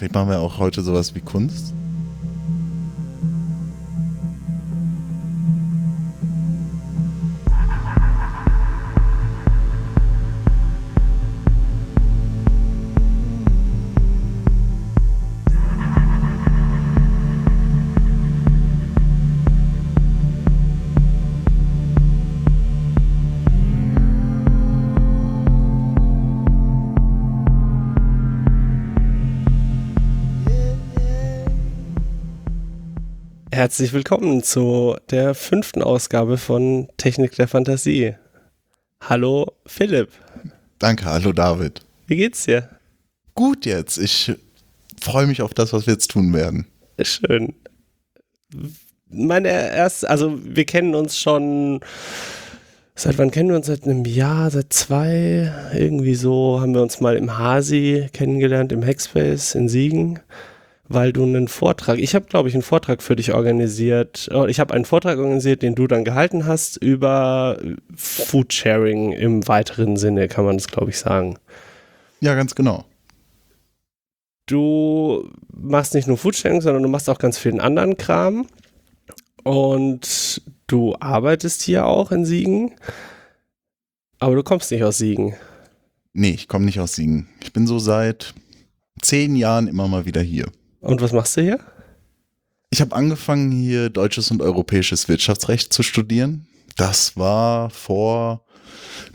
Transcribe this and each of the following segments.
Vielleicht machen wir auch heute sowas wie Kunst. Herzlich willkommen zu der fünften Ausgabe von Technik der Fantasie. Hallo Philipp. Danke, hallo David. Wie geht's dir? Gut jetzt. Ich freue mich auf das, was wir jetzt tun werden. Schön. Meine erste, also wir kennen uns schon. Seit wann kennen wir uns? Seit einem Jahr, seit zwei? Irgendwie so haben wir uns mal im Hasi kennengelernt, im Hackspace in Siegen weil du einen Vortrag, ich habe glaube ich einen Vortrag für dich organisiert, oh, ich habe einen Vortrag organisiert, den du dann gehalten hast über Foodsharing im weiteren Sinne, kann man das glaube ich sagen. Ja, ganz genau. Du machst nicht nur Foodsharing, sondern du machst auch ganz vielen anderen Kram und du arbeitest hier auch in Siegen, aber du kommst nicht aus Siegen. Nee, ich komme nicht aus Siegen. Ich bin so seit zehn Jahren immer mal wieder hier. Und was machst du hier? Ich habe angefangen, hier deutsches und europäisches Wirtschaftsrecht zu studieren. Das war vor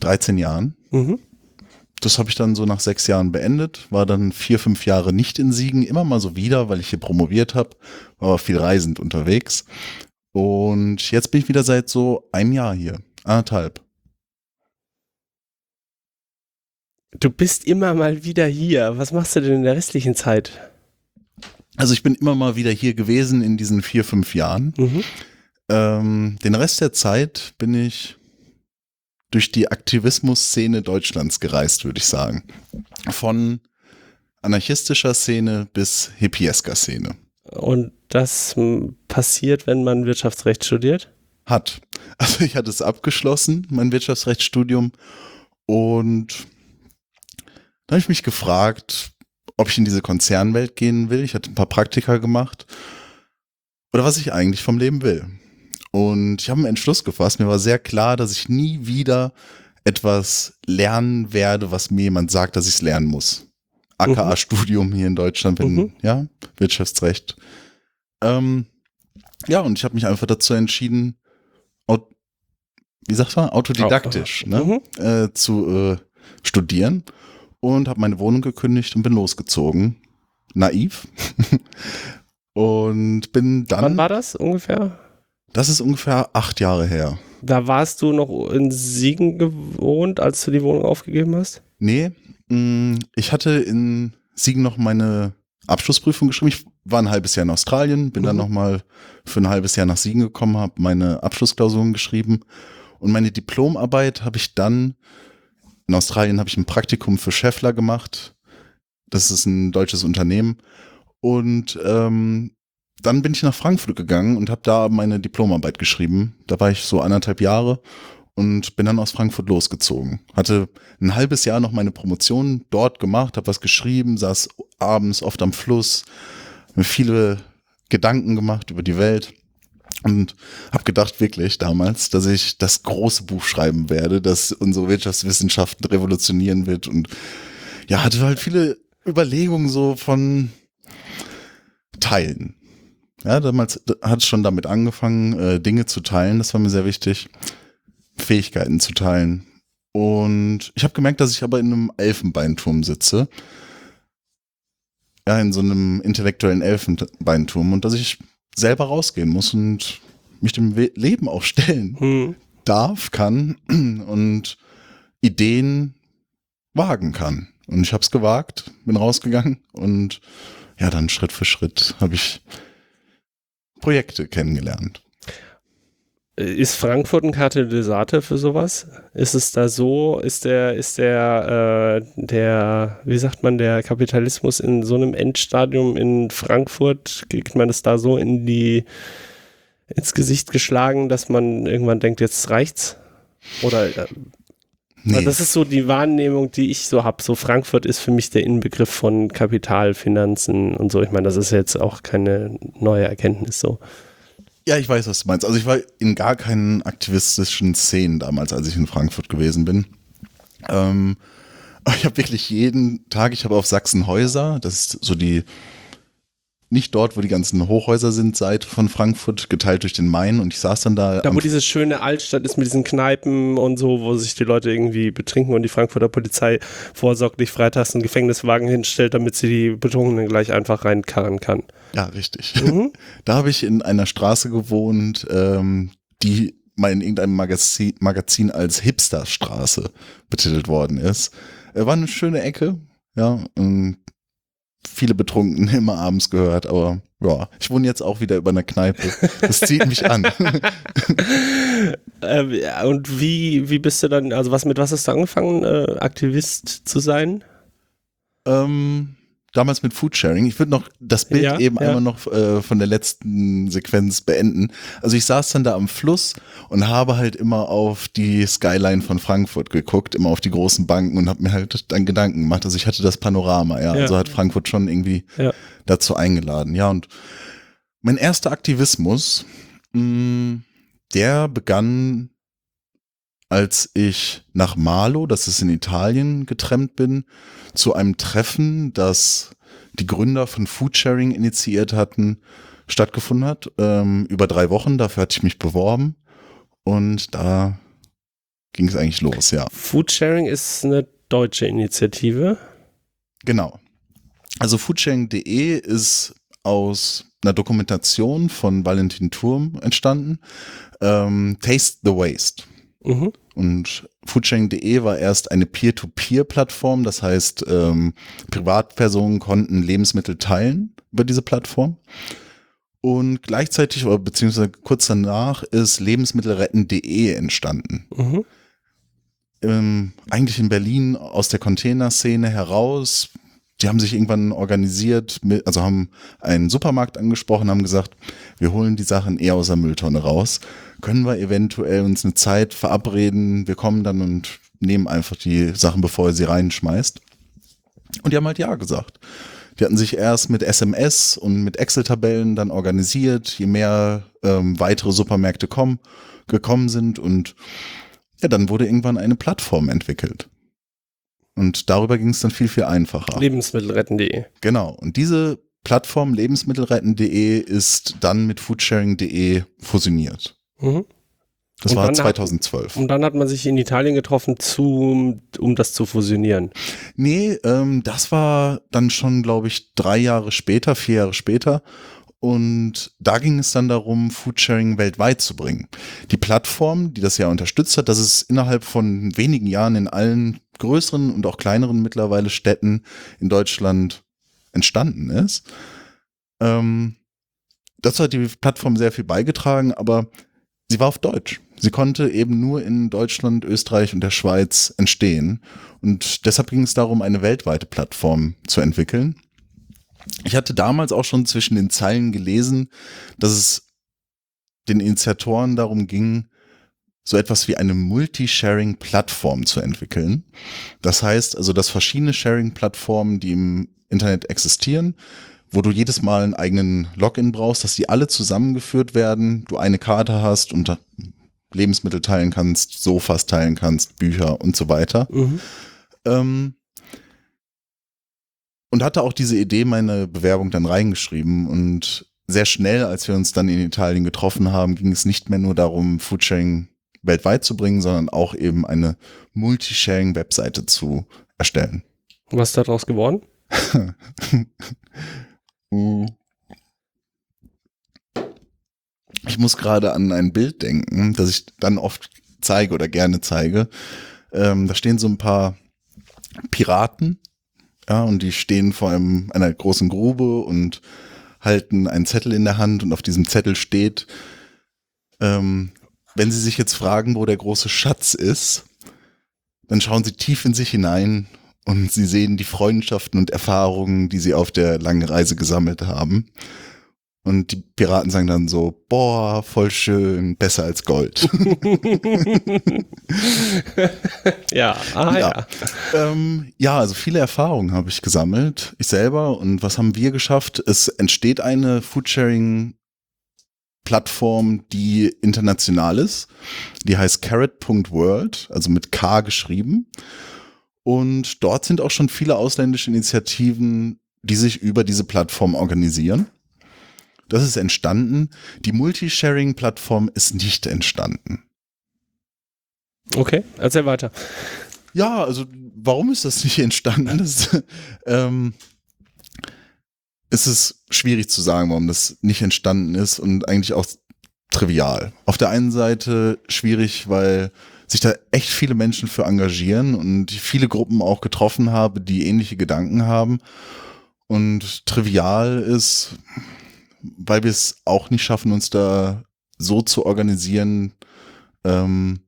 13 Jahren. Mhm. Das habe ich dann so nach sechs Jahren beendet, war dann vier, fünf Jahre nicht in Siegen, immer mal so wieder, weil ich hier promoviert habe, war aber viel reisend unterwegs. Und jetzt bin ich wieder seit so einem Jahr hier, anderthalb. Du bist immer mal wieder hier. Was machst du denn in der restlichen Zeit? Also ich bin immer mal wieder hier gewesen in diesen vier, fünf Jahren. Mhm. Ähm, den Rest der Zeit bin ich durch die Aktivismus-Szene Deutschlands gereist, würde ich sagen. Von anarchistischer Szene bis hippiesker Szene. Und das passiert, wenn man Wirtschaftsrecht studiert? Hat. Also ich hatte es abgeschlossen, mein Wirtschaftsrechtsstudium. Und da habe ich mich gefragt, ob ich in diese Konzernwelt gehen will. Ich hatte ein paar Praktika gemacht. Oder was ich eigentlich vom Leben will. Und ich habe einen Entschluss gefasst. Mir war sehr klar, dass ich nie wieder etwas lernen werde, was mir jemand sagt, dass ich es lernen muss. AKA-Studium hier in Deutschland, wenn, mhm. ja, Wirtschaftsrecht. Ähm, ja, und ich habe mich einfach dazu entschieden, wie sagt man, autodidaktisch ne, mhm. äh, zu äh, studieren und habe meine Wohnung gekündigt und bin losgezogen. Naiv. und bin dann. Wann war das ungefähr? Das ist ungefähr acht Jahre her. Da warst du noch in Siegen gewohnt, als du die Wohnung aufgegeben hast? Nee, mm, ich hatte in Siegen noch meine Abschlussprüfung geschrieben. Ich war ein halbes Jahr in Australien, bin mhm. dann nochmal für ein halbes Jahr nach Siegen gekommen, habe meine Abschlussklausuren geschrieben und meine Diplomarbeit habe ich dann in Australien habe ich ein Praktikum für Scheffler gemacht. Das ist ein deutsches Unternehmen. Und ähm, dann bin ich nach Frankfurt gegangen und habe da meine Diplomarbeit geschrieben. Da war ich so anderthalb Jahre und bin dann aus Frankfurt losgezogen. Hatte ein halbes Jahr noch meine Promotion dort gemacht, habe was geschrieben, saß abends oft am Fluss, mir viele Gedanken gemacht über die Welt und habe gedacht wirklich damals, dass ich das große Buch schreiben werde, das unsere Wirtschaftswissenschaften revolutionieren wird und ja, hatte halt viele Überlegungen so von Teilen. Ja, damals hat es schon damit angefangen, äh, Dinge zu teilen, das war mir sehr wichtig, Fähigkeiten zu teilen. Und ich habe gemerkt, dass ich aber in einem Elfenbeinturm sitze. Ja, in so einem intellektuellen Elfenbeinturm und dass ich selber rausgehen muss und mich dem Leben auch stellen hm. darf, kann und Ideen wagen kann. Und ich habe es gewagt, bin rausgegangen und ja, dann Schritt für Schritt habe ich Projekte kennengelernt. Ist Frankfurt ein Katalysator für sowas? Ist es da so? Ist der, ist der, äh, der, wie sagt man, der Kapitalismus in so einem Endstadium in Frankfurt, kriegt man es da so in die, ins Gesicht geschlagen, dass man irgendwann denkt, jetzt reicht's? Oder? Äh Nee. das ist so die Wahrnehmung, die ich so habe. So Frankfurt ist für mich der Inbegriff von Kapital, Finanzen und so. Ich meine, das ist jetzt auch keine neue Erkenntnis so. Ja, ich weiß, was du meinst. Also ich war in gar keinen aktivistischen Szenen damals, als ich in Frankfurt gewesen bin. Ähm, ich habe wirklich jeden Tag, ich habe auf Sachsenhäuser, das ist so die nicht dort, wo die ganzen Hochhäuser sind, Seite von Frankfurt, geteilt durch den Main und ich saß dann da. Da, wo diese schöne Altstadt ist mit diesen Kneipen und so, wo sich die Leute irgendwie betrinken und die Frankfurter Polizei vorsorglich freitags einen Gefängniswagen hinstellt, damit sie die Betrunkenen gleich einfach reinkarren kann. Ja, richtig. Mhm. Da habe ich in einer Straße gewohnt, ähm, die mal in irgendeinem Magazin, Magazin als Hipsterstraße betitelt worden ist. War eine schöne Ecke, ja, viele Betrunkene immer abends gehört, aber ja, ich wohne jetzt auch wieder über einer Kneipe. Das zieht mich an. ähm, und wie, wie bist du dann, also was mit was hast du angefangen, äh, Aktivist zu sein? Ähm, damals mit Foodsharing. Ich würde noch das Bild ja, eben ja. einmal noch äh, von der letzten Sequenz beenden. Also ich saß dann da am Fluss und habe halt immer auf die Skyline von Frankfurt geguckt, immer auf die großen Banken und habe mir halt dann Gedanken gemacht. Also ich hatte das Panorama, ja. ja. Also hat Frankfurt schon irgendwie dazu eingeladen. Ja, und mein erster Aktivismus, mh, mm, der begann als ich nach Malo, das ist in Italien, getrennt bin, zu einem Treffen, das die Gründer von Foodsharing initiiert hatten, stattgefunden hat. Ähm, über drei Wochen, dafür hatte ich mich beworben. Und da ging es eigentlich los, ja. Foodsharing ist eine deutsche Initiative. Genau. Also foodsharing.de ist aus einer Dokumentation von Valentin Turm entstanden. Ähm, Taste the Waste. Mhm. Und Foodsharing.de war erst eine Peer-to-Peer-Plattform, das heißt, ähm, Privatpersonen konnten Lebensmittel teilen über diese Plattform. Und gleichzeitig oder beziehungsweise kurz danach ist Lebensmittelretten.de entstanden. Mhm. Ähm, eigentlich in Berlin aus der Containerszene heraus. Die haben sich irgendwann organisiert, also haben einen Supermarkt angesprochen, haben gesagt, wir holen die Sachen eher aus der Mülltonne raus können wir eventuell uns eine Zeit verabreden, wir kommen dann und nehmen einfach die Sachen, bevor er sie reinschmeißt. Und die haben halt Ja gesagt. Die hatten sich erst mit SMS und mit Excel-Tabellen dann organisiert, je mehr ähm, weitere Supermärkte kommen, gekommen sind und ja, dann wurde irgendwann eine Plattform entwickelt. Und darüber ging es dann viel, viel einfacher. Lebensmittelretten.de. Genau. Und diese Plattform lebensmittelretten.de ist dann mit foodsharing.de fusioniert. Mhm. Das und war 2012. Hat, und dann hat man sich in Italien getroffen, zu, um das zu fusionieren. Nee, ähm, das war dann schon, glaube ich, drei Jahre später, vier Jahre später. Und da ging es dann darum, Foodsharing weltweit zu bringen. Die Plattform, die das ja unterstützt hat, dass es innerhalb von wenigen Jahren in allen größeren und auch kleineren mittlerweile Städten in Deutschland entstanden ist. Ähm, das hat die Plattform sehr viel beigetragen, aber sie war auf Deutsch. Sie konnte eben nur in Deutschland, Österreich und der Schweiz entstehen. Und deshalb ging es darum, eine weltweite Plattform zu entwickeln. Ich hatte damals auch schon zwischen den Zeilen gelesen, dass es den Initiatoren darum ging, so etwas wie eine Multi-Sharing-Plattform zu entwickeln. Das heißt also, dass verschiedene Sharing-Plattformen, die im Internet existieren, wo du jedes Mal einen eigenen Login brauchst, dass die alle zusammengeführt werden, du eine Karte hast und Lebensmittel teilen kannst, Sofas teilen kannst, Bücher und so weiter. Mhm. Ähm, und hatte auch diese Idee, meine Bewerbung dann reingeschrieben und sehr schnell, als wir uns dann in Italien getroffen haben, ging es nicht mehr nur darum, Foodsharing weltweit zu bringen, sondern auch eben eine Multisharing-Webseite zu erstellen. Was ist daraus geworden? Hm. Ich muss gerade an ein Bild denken, das ich dann oft zeige oder gerne zeige. Ähm, da stehen so ein paar Piraten, ja, und die stehen vor einem, einer großen Grube und halten einen Zettel in der Hand und auf diesem Zettel steht, ähm, wenn Sie sich jetzt fragen, wo der große Schatz ist, dann schauen Sie tief in sich hinein und sie sehen die Freundschaften und Erfahrungen, die sie auf der langen Reise gesammelt haben. Und die Piraten sagen dann so, boah, voll schön, besser als Gold. ja, ah, ja. Ja. ähm, ja, also viele Erfahrungen habe ich gesammelt, ich selber. Und was haben wir geschafft? Es entsteht eine Foodsharing-Plattform, die international ist. Die heißt carrot.world, also mit K geschrieben. Und dort sind auch schon viele ausländische Initiativen, die sich über diese Plattform organisieren. Das ist entstanden. Die Multisharing-Plattform ist nicht entstanden. Okay, erzähl weiter. Ja, also warum ist das nicht entstanden? Das, ähm, es ist schwierig zu sagen, warum das nicht entstanden ist und eigentlich auch trivial. Auf der einen Seite schwierig, weil sich da echt viele Menschen für engagieren und viele Gruppen auch getroffen habe, die ähnliche Gedanken haben. Und trivial ist, weil wir es auch nicht schaffen, uns da so zu organisieren, ähm,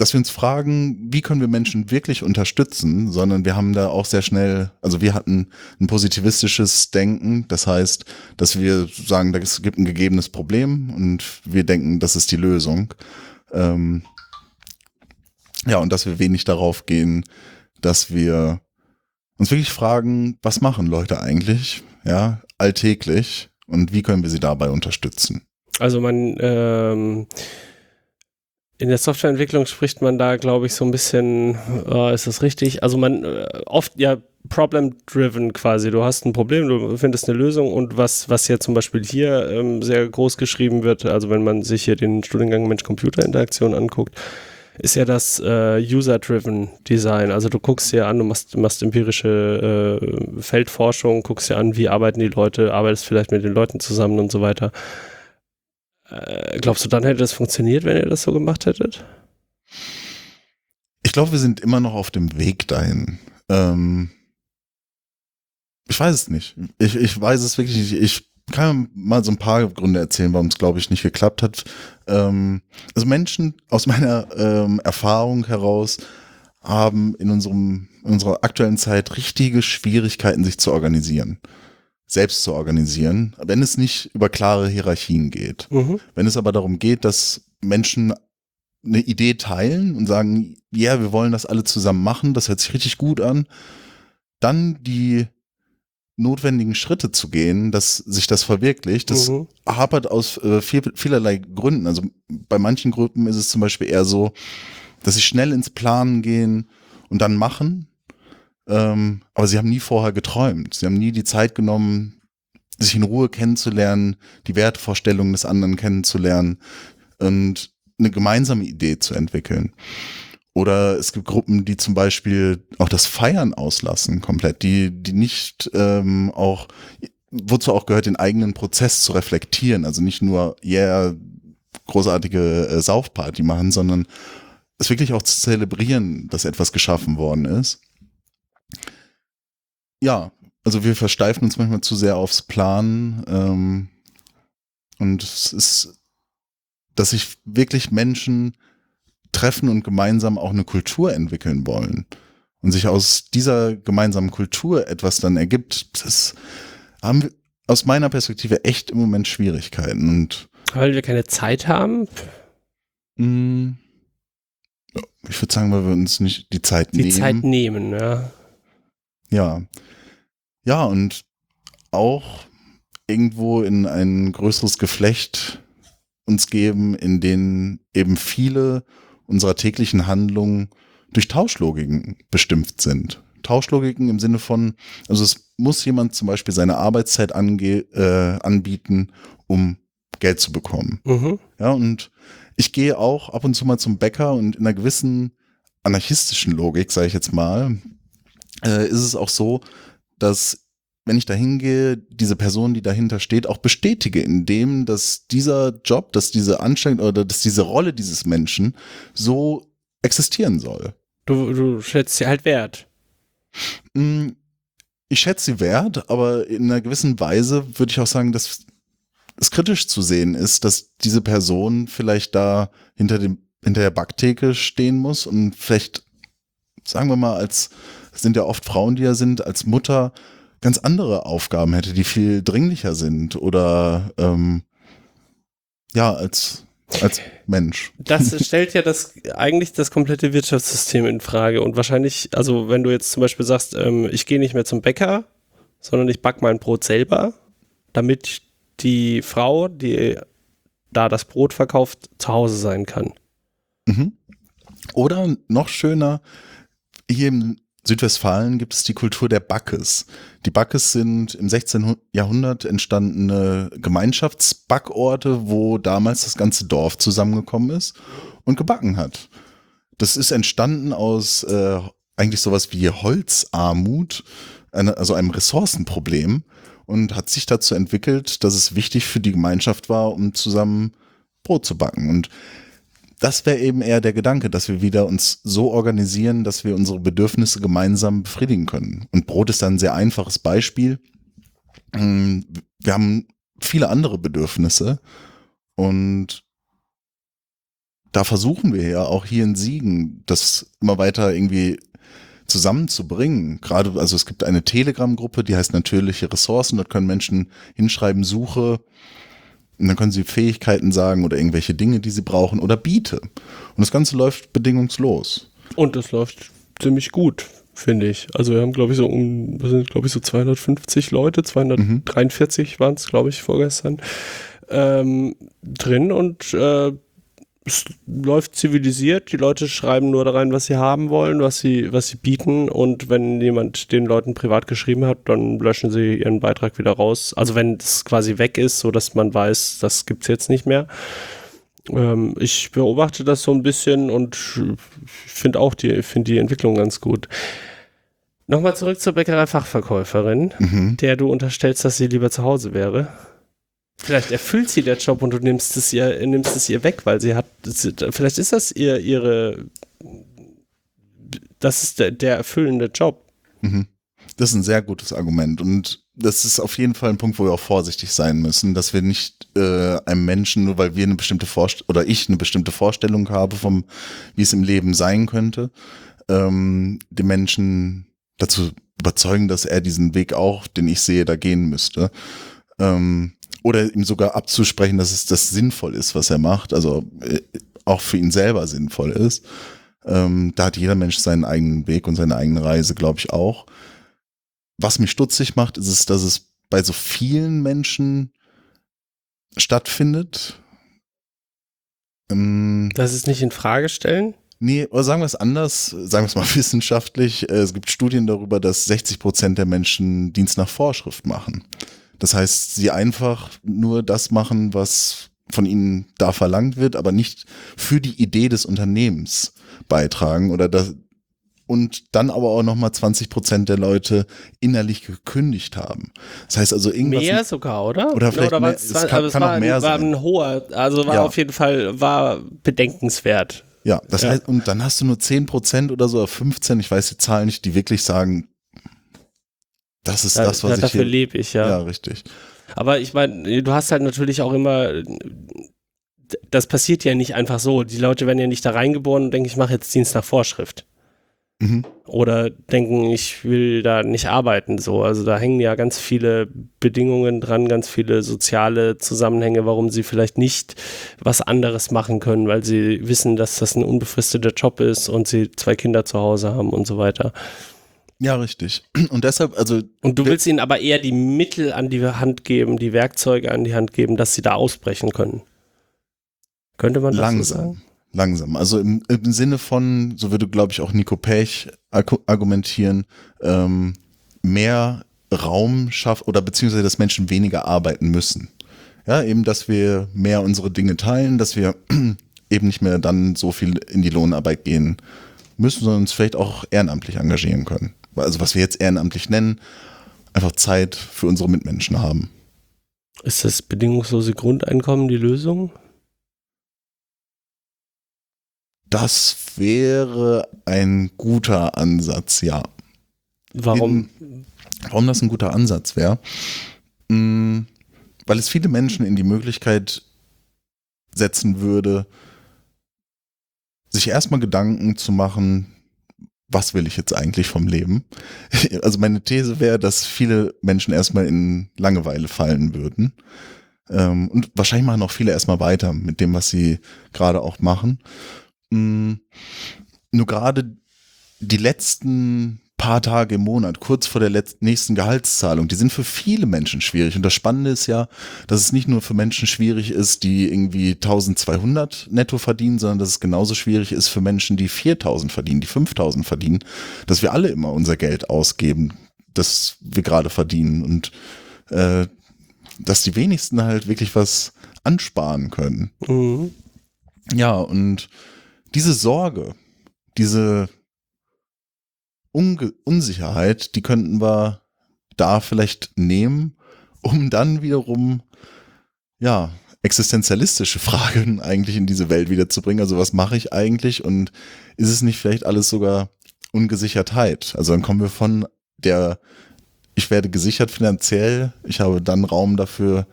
dass wir uns fragen, wie können wir Menschen wirklich unterstützen, sondern wir haben da auch sehr schnell, also wir hatten ein positivistisches Denken, das heißt, dass wir sagen, es gibt ein gegebenes Problem und wir denken, das ist die Lösung. Ähm, ja, und dass wir wenig darauf gehen, dass wir uns wirklich fragen, was machen Leute eigentlich, ja, alltäglich und wie können wir sie dabei unterstützen? Also man ähm, in der Softwareentwicklung spricht man da, glaube ich, so ein bisschen, äh, ist das richtig? Also man äh, oft ja problem-driven quasi. Du hast ein Problem, du findest eine Lösung und was, was ja zum Beispiel hier ähm, sehr groß geschrieben wird, also wenn man sich hier den Studiengang Mensch-Computer-Interaktion anguckt, ist ja das äh, User-Driven Design. Also du guckst dir an, du machst, machst empirische äh, Feldforschung, guckst dir an, wie arbeiten die Leute, arbeitest vielleicht mit den Leuten zusammen und so weiter. Äh, glaubst du, dann hätte das funktioniert, wenn ihr das so gemacht hättet? Ich glaube, wir sind immer noch auf dem Weg dahin. Ähm, ich weiß es nicht. Ich, ich weiß es wirklich nicht. Ich kann mal so ein paar Gründe erzählen, warum es, glaube ich, nicht geklappt hat. Ähm, also Menschen aus meiner ähm, Erfahrung heraus haben in unserem in unserer aktuellen Zeit richtige Schwierigkeiten, sich zu organisieren, selbst zu organisieren, wenn es nicht über klare Hierarchien geht. Mhm. Wenn es aber darum geht, dass Menschen eine Idee teilen und sagen, ja, yeah, wir wollen das alle zusammen machen, das hört sich richtig gut an, dann die notwendigen Schritte zu gehen, dass sich das verwirklicht. Das Mhm. hapert aus äh, viel, vielerlei Gründen. Also bei manchen Gruppen ist es zum Beispiel eher so, dass sie schnell ins Planen gehen und dann machen. Ähm, aber sie haben nie vorher geträumt. Sie haben nie die Zeit genommen, sich in Ruhe kennenzulernen, die Wertvorstellungen des anderen kennenzulernen und eine gemeinsame Idee zu entwickeln. Oder es gibt Gruppen, die zum Beispiel auch das Feiern auslassen, komplett, die, die nicht ähm, auch, wozu auch gehört, den eigenen Prozess zu reflektieren. Also nicht nur, yeah, großartige äh, Saufparty machen, sondern es wirklich auch zu zelebrieren, dass etwas geschaffen worden ist. Ja, also wir versteifen uns manchmal zu sehr aufs Plan. Ähm, und es ist, dass sich wirklich Menschen treffen und gemeinsam auch eine Kultur entwickeln wollen und sich aus dieser gemeinsamen Kultur etwas dann ergibt, das haben wir aus meiner Perspektive echt im Moment Schwierigkeiten und Weil wir keine Zeit haben. mh, ja, ich würde sagen, weil wir uns nicht die Zeit Die nehmen. Zeit nehmen, ja. Ja. Ja, und auch irgendwo in ein größeres Geflecht uns geben, in denen eben viele unserer täglichen Handlungen durch Tauschlogiken bestimmt sind. Tauschlogiken im Sinne von, also es muss jemand zum Beispiel seine Arbeitszeit ange äh, anbieten, um Geld zu bekommen. Mhm. Ja, und ich gehe auch ab und zu mal zum Bäcker und in einer gewissen anarchistischen Logik, sage ich jetzt mal, äh, ist es auch so, dass wenn ich da hingehe, diese Person, die dahinter steht, auch bestätige, indem dass dieser Job, dass diese Anstrengung oder dass diese Rolle dieses Menschen so existieren soll. Du, du schätzt sie halt wert. Mm, Ich schätze sie wert, aber in einer gewissen Weise würde ich auch sagen, dass es kritisch zu sehen ist, dass diese Person vielleicht da hinter dem hinter der Backtheke stehen muss und vielleicht sagen wir mal als sind ja oft Frauen, die ja sind, als Mutter ganz andere Aufgaben hätte, die viel dringlicher sind oder ähm, ja, als, als Mensch. Das stellt ja das eigentlich das komplette Wirtschaftssystem in Frage. Und wahrscheinlich, also wenn du jetzt zum Beispiel sagst, ähm, ich gehe nicht mehr zum Bäcker, sondern ich back mein Brot selber, damit die Frau, die da das Brot verkauft, zu Hause sein kann. Mhm. Oder noch schöner, hier im Südwestfalen gibt es die Kultur der Backes. Die Backes sind im 16. Jahrhundert entstandene Gemeinschaftsbackorte, wo damals das ganze Dorf zusammengekommen ist und gebacken hat. Das ist entstanden aus äh, eigentlich sowas wie Holzarmut, eine, also einem Ressourcenproblem und hat sich dazu entwickelt, dass es wichtig für die Gemeinschaft war, um zusammen Brot zu backen. Und das wäre eben eher der Gedanke, dass wir wieder uns so organisieren, dass wir unsere Bedürfnisse gemeinsam befriedigen können. Und Brot ist dann ein sehr einfaches Beispiel. Mm, wir haben viele andere Bedürfnisse und da versuchen wir ja auch hier in Siegen, das immer weiter irgendwie zusammenzubringen. Gerade, also es gibt eine Telegram-Gruppe, die heißt natürliche Ressourcen. Dort können Menschen hinschreiben, Suche und dann können sie Fähigkeiten sagen oder irgendwelche Dinge, die sie brauchen oder biete. Und das Ganze läuft bedingungslos. Und das läuft ziemlich gut, finde ich. Also wir haben, glaube ich, so um, wir sind, glaube ich, so 250 Leute, 243 mhm. waren es, glaube ich, vorgestern, ähm, drin und äh, es läuft zivilisiert, die Leute schreiben nur da rein, was sie haben wollen, was sie, was sie bieten und wenn jemand den Leuten privat geschrieben hat, dann löschen sie ihren Beitrag wieder raus. Also wenn es quasi weg ist, so dass man weiß, das gibt es jetzt nicht mehr. Ähm, ich beobachte das so ein bisschen und finde auch die, finde die Entwicklung ganz gut. Nochmal zurück zur Bäckerei-Fachverkäuferin, mhm. der du unterstellst, dass sie lieber zu Hause wäre. Vielleicht erfüllt sie der Job und du nimmst es ihr, nimmst es ihr weg, weil sie hat, vielleicht ist das ihr, ihre, das ist der, der erfüllende Job. Mhm. Das ist ein sehr gutes Argument und das ist auf jeden Fall ein Punkt, wo wir auch vorsichtig sein müssen, dass wir nicht äh, einem Menschen, nur weil wir eine bestimmte Vorstellung oder ich eine bestimmte Vorstellung habe vom, wie es im Leben sein könnte, ähm, den Menschen dazu überzeugen, dass er diesen Weg auch, den ich sehe, da gehen müsste. Ähm, oder ihm sogar abzusprechen, dass es das sinnvoll ist, was er macht, also äh, auch für ihn selber sinnvoll ist. Ähm, da hat jeder Mensch seinen eigenen Weg und seine eigene Reise, glaube ich auch. Was mich stutzig macht, ist es, dass es bei so vielen Menschen stattfindet. Ähm, dass es nicht in Frage stellen? Nee, oder sagen wir es anders, sagen wir es mal wissenschaftlich. Äh, es gibt Studien darüber, dass 60 Prozent der Menschen Dienst nach Vorschrift machen. Das heißt, sie einfach nur das machen, was von ihnen da verlangt wird, aber nicht für die Idee des Unternehmens beitragen oder das, und dann aber auch nochmal 20 Prozent der Leute innerlich gekündigt haben. Das heißt also irgendwas. Mehr sogar, oder? Oder vielleicht oder mehr, es kann, also es kann war, auch mehr war sein. ein hoher, also war ja. auf jeden Fall, war bedenkenswert. Ja, das ja. heißt, und dann hast du nur 10 Prozent oder so, oder 15, ich weiß die Zahlen nicht, die wirklich sagen, das ist da, das, was da, ich Dafür lebe ich, ja. Ja, richtig. Aber ich meine, du hast halt natürlich auch immer, das passiert ja nicht einfach so. Die Leute werden ja nicht da reingeboren und denken, ich mache jetzt Dienst nach Vorschrift. Mhm. Oder denken, ich will da nicht arbeiten. So, also da hängen ja ganz viele Bedingungen dran, ganz viele soziale Zusammenhänge, warum sie vielleicht nicht was anderes machen können, weil sie wissen, dass das ein unbefristeter Job ist und sie zwei Kinder zu Hause haben und so weiter. Ja, richtig. Und deshalb, also. Und du willst ihnen aber eher die Mittel an die Hand geben, die Werkzeuge an die Hand geben, dass sie da ausbrechen können. Könnte man das langsam, so sagen? Langsam. Also im, im Sinne von, so würde, glaube ich, auch Nico Pech argumentieren, ähm, mehr Raum schaffen oder beziehungsweise, dass Menschen weniger arbeiten müssen. Ja, eben, dass wir mehr unsere Dinge teilen, dass wir eben nicht mehr dann so viel in die Lohnarbeit gehen müssen, sondern uns vielleicht auch ehrenamtlich engagieren können also was wir jetzt ehrenamtlich nennen, einfach Zeit für unsere Mitmenschen haben. Ist das bedingungslose Grundeinkommen die Lösung? Das wäre ein guter Ansatz, ja. Warum? In, warum das ein guter Ansatz wäre? Hm, weil es viele Menschen in die Möglichkeit setzen würde, sich erstmal Gedanken zu machen, was will ich jetzt eigentlich vom Leben? Also meine These wäre, dass viele Menschen erstmal in Langeweile fallen würden. Ähm, und wahrscheinlich machen auch viele erstmal weiter mit dem, was sie gerade auch machen. Mm, nur gerade die letzten paar Tage im Monat, kurz vor der nächsten Gehaltszahlung, die sind für viele Menschen schwierig. Und das Spannende ist ja, dass es nicht nur für Menschen schwierig ist, die irgendwie 1200 netto verdienen, sondern dass es genauso schwierig ist für Menschen, die 4000 verdienen, die 5000 verdienen, dass wir alle immer unser Geld ausgeben, das wir gerade verdienen und äh, dass die wenigsten halt wirklich was ansparen können. Mhm. Ja, und diese Sorge, diese Unge Unsicherheit, die könnten wir da vielleicht nehmen, um dann wiederum, ja, existenzialistische Fragen eigentlich in diese Welt wiederzubringen. Also was mache ich eigentlich und ist es nicht vielleicht alles sogar Ungesichertheit? Also dann kommen wir von der, ich werde gesichert finanziell, ich habe dann Raum dafür,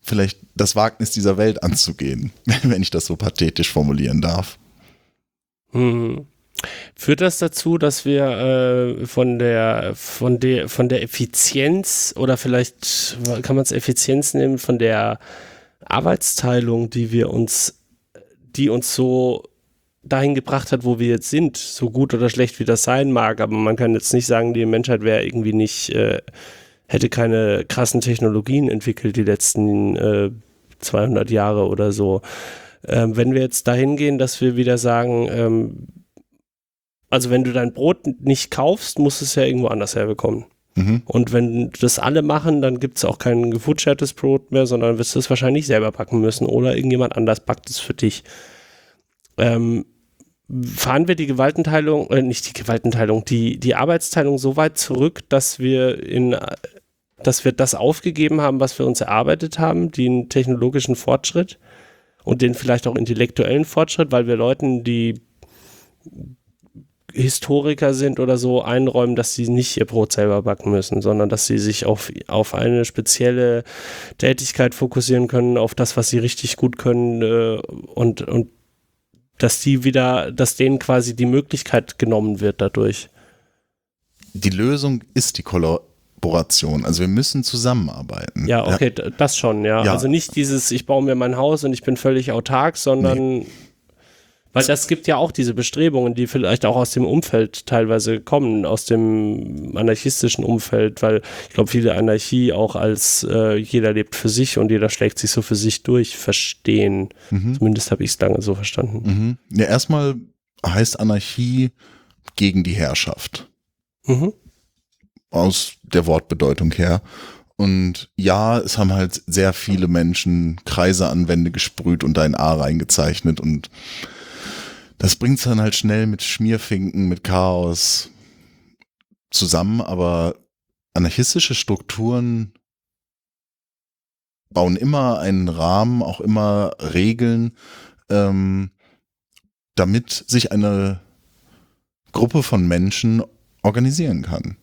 vielleicht das Wagnis dieser Welt anzugehen, wenn ich das so pathetisch formulieren darf. Hm. Führt das dazu, dass wir äh, von, der, von, der, von der Effizienz oder vielleicht kann man es Effizienz nehmen, von der Arbeitsteilung, die wir uns, die uns so dahin gebracht hat, wo wir jetzt sind, so gut oder schlecht wie das sein mag, aber man kann jetzt nicht sagen, die Menschheit wäre irgendwie nicht, äh, hätte keine krassen Technologien entwickelt die letzten äh, 200 Jahre oder so. Ähm, wenn wir jetzt dahin gehen, dass wir wieder sagen, ähm, also wenn du dein Brot nicht kaufst, musst du es ja irgendwo anders herbekommen. Mhm. Und wenn das alle machen, dann gibt es auch kein gefoodshartes Brot mehr, sondern wirst du es wahrscheinlich selber backen müssen oder irgendjemand anders backt es für dich. Ähm, fahren wir die Gewaltenteilung, äh, nicht die Gewaltenteilung, die, die Arbeitsteilung so weit zurück, dass wir in dass wir das aufgegeben haben, was wir uns erarbeitet haben, den technologischen Fortschritt und den vielleicht auch intellektuellen Fortschritt, weil wir Leuten, die Historiker sind oder so, einräumen, dass sie nicht ihr Brot selber backen müssen, sondern dass sie sich auf, auf eine spezielle Tätigkeit fokussieren können, auf das, was sie richtig gut können äh, und, und dass die wieder, dass denen quasi die Möglichkeit genommen wird dadurch. Die Lösung ist die Kollaboration. Also wir müssen zusammenarbeiten. Ja, okay, das schon, ja. ja. Also nicht dieses, ich baue mir mein Haus und ich bin völlig autark, sondern nee weil das gibt ja auch diese Bestrebungen, die vielleicht auch aus dem Umfeld teilweise kommen, aus dem anarchistischen Umfeld, weil ich glaube, viele Anarchie auch als äh, jeder lebt für sich und jeder schlägt sich so für sich durch verstehen. Mhm. Zumindest habe ich es lange so verstanden. Mhm. Ja, erstmal heißt Anarchie gegen die Herrschaft. Mhm. Aus der Wortbedeutung her. Und ja, es haben halt sehr viele Menschen Kreise an Wände gesprüht und ein A reingezeichnet und das bringt es dann halt schnell mit Schmierfinken, mit Chaos zusammen, aber anarchistische Strukturen bauen immer einen Rahmen, auch immer Regeln, ähm, damit sich eine Gruppe von Menschen organisieren kann.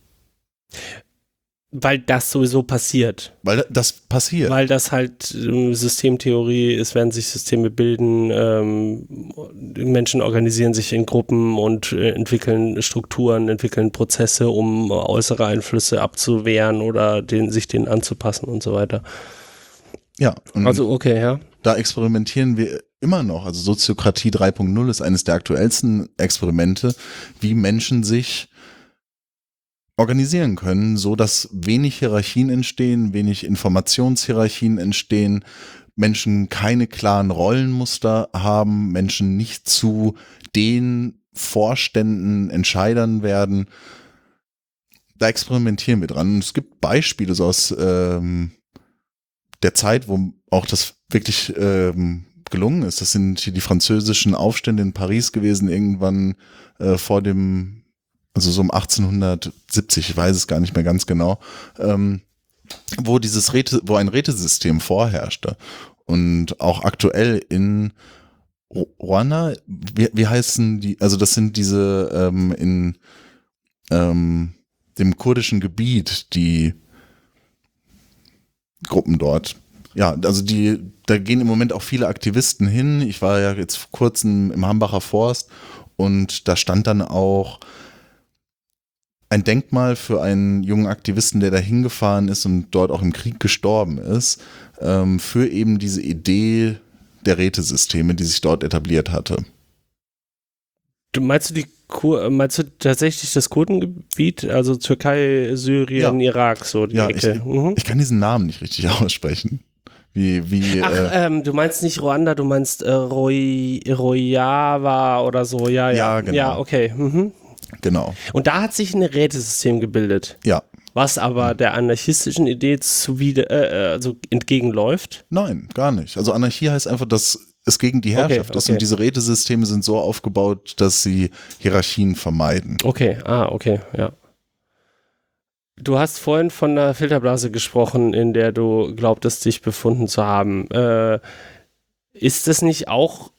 Weil das sowieso passiert. Weil das passiert. Weil das halt ähm, Systemtheorie ist, werden sich Systeme bilden, ähm, Menschen organisieren sich in Gruppen und äh, entwickeln Strukturen, entwickeln Prozesse, um äußere Einflüsse abzuwehren oder den, sich denen anzupassen und so weiter. Ja. Also okay, ja. Da experimentieren wir immer noch. Also Soziokratie 3.0 ist eines der aktuellsten Experimente, wie Menschen sich organisieren können, so dass wenig Hierarchien entstehen, wenig Informationshierarchien entstehen, Menschen keine klaren Rollenmuster haben, Menschen nicht zu den Vorständen, Entscheidern werden. Da experimentieren wir dran. Und es gibt Beispiele so aus ähm, der Zeit, wo auch das wirklich ähm, gelungen ist. Das sind hier die französischen Aufstände in Paris gewesen, irgendwann äh, vor dem also so um 1870, ich weiß es gar nicht mehr ganz genau, ähm, wo dieses Räte, wo ein Rätesystem vorherrschte. Und auch aktuell in Rwanda, wie, wie heißen die, also das sind diese ähm, in ähm, dem kurdischen Gebiet, die Gruppen dort. Ja, also die, da gehen im Moment auch viele Aktivisten hin. Ich war ja jetzt vor kurzem im Hambacher Forst Und da stand dann auch ein Denkmal für einen jungen Aktivisten, der da hingefahren ist und dort auch im Krieg gestorben ist, ähm, für eben diese Idee der Rätesysteme, die sich dort etabliert hatte. Du meinst du die Kur meinst du tatsächlich das Kurdengebiet, also Türkei, Syrien, ja. Irak, so die ja, Ecke? Ich, mhm. ich, kann diesen Namen nicht richtig aussprechen. Wie, wie, Ach, äh, ähm, du meinst nicht Ruanda, du meinst äh, Roy, Royava oder so, ja, ja. Ja, genau. Ja, okay. Mhm. Genau. Und da hat sich ein Rätesystem gebildet. Ja. Was aber der anarchistischen Idee zuwider, äh, äh, also entgegenläuft? Nein, gar nicht. Also Anarchie heißt einfach, dass es gegen die Herrschaft okay, ist und diese Rätesysteme sind so aufgebaut, dass sie Hierarchien vermeiden. Okay, ah, okay, ja. Du hast vorhin von einer Filterblase gesprochen, in der du glaubtest, dich befunden zu haben. Äh, ist das nicht auch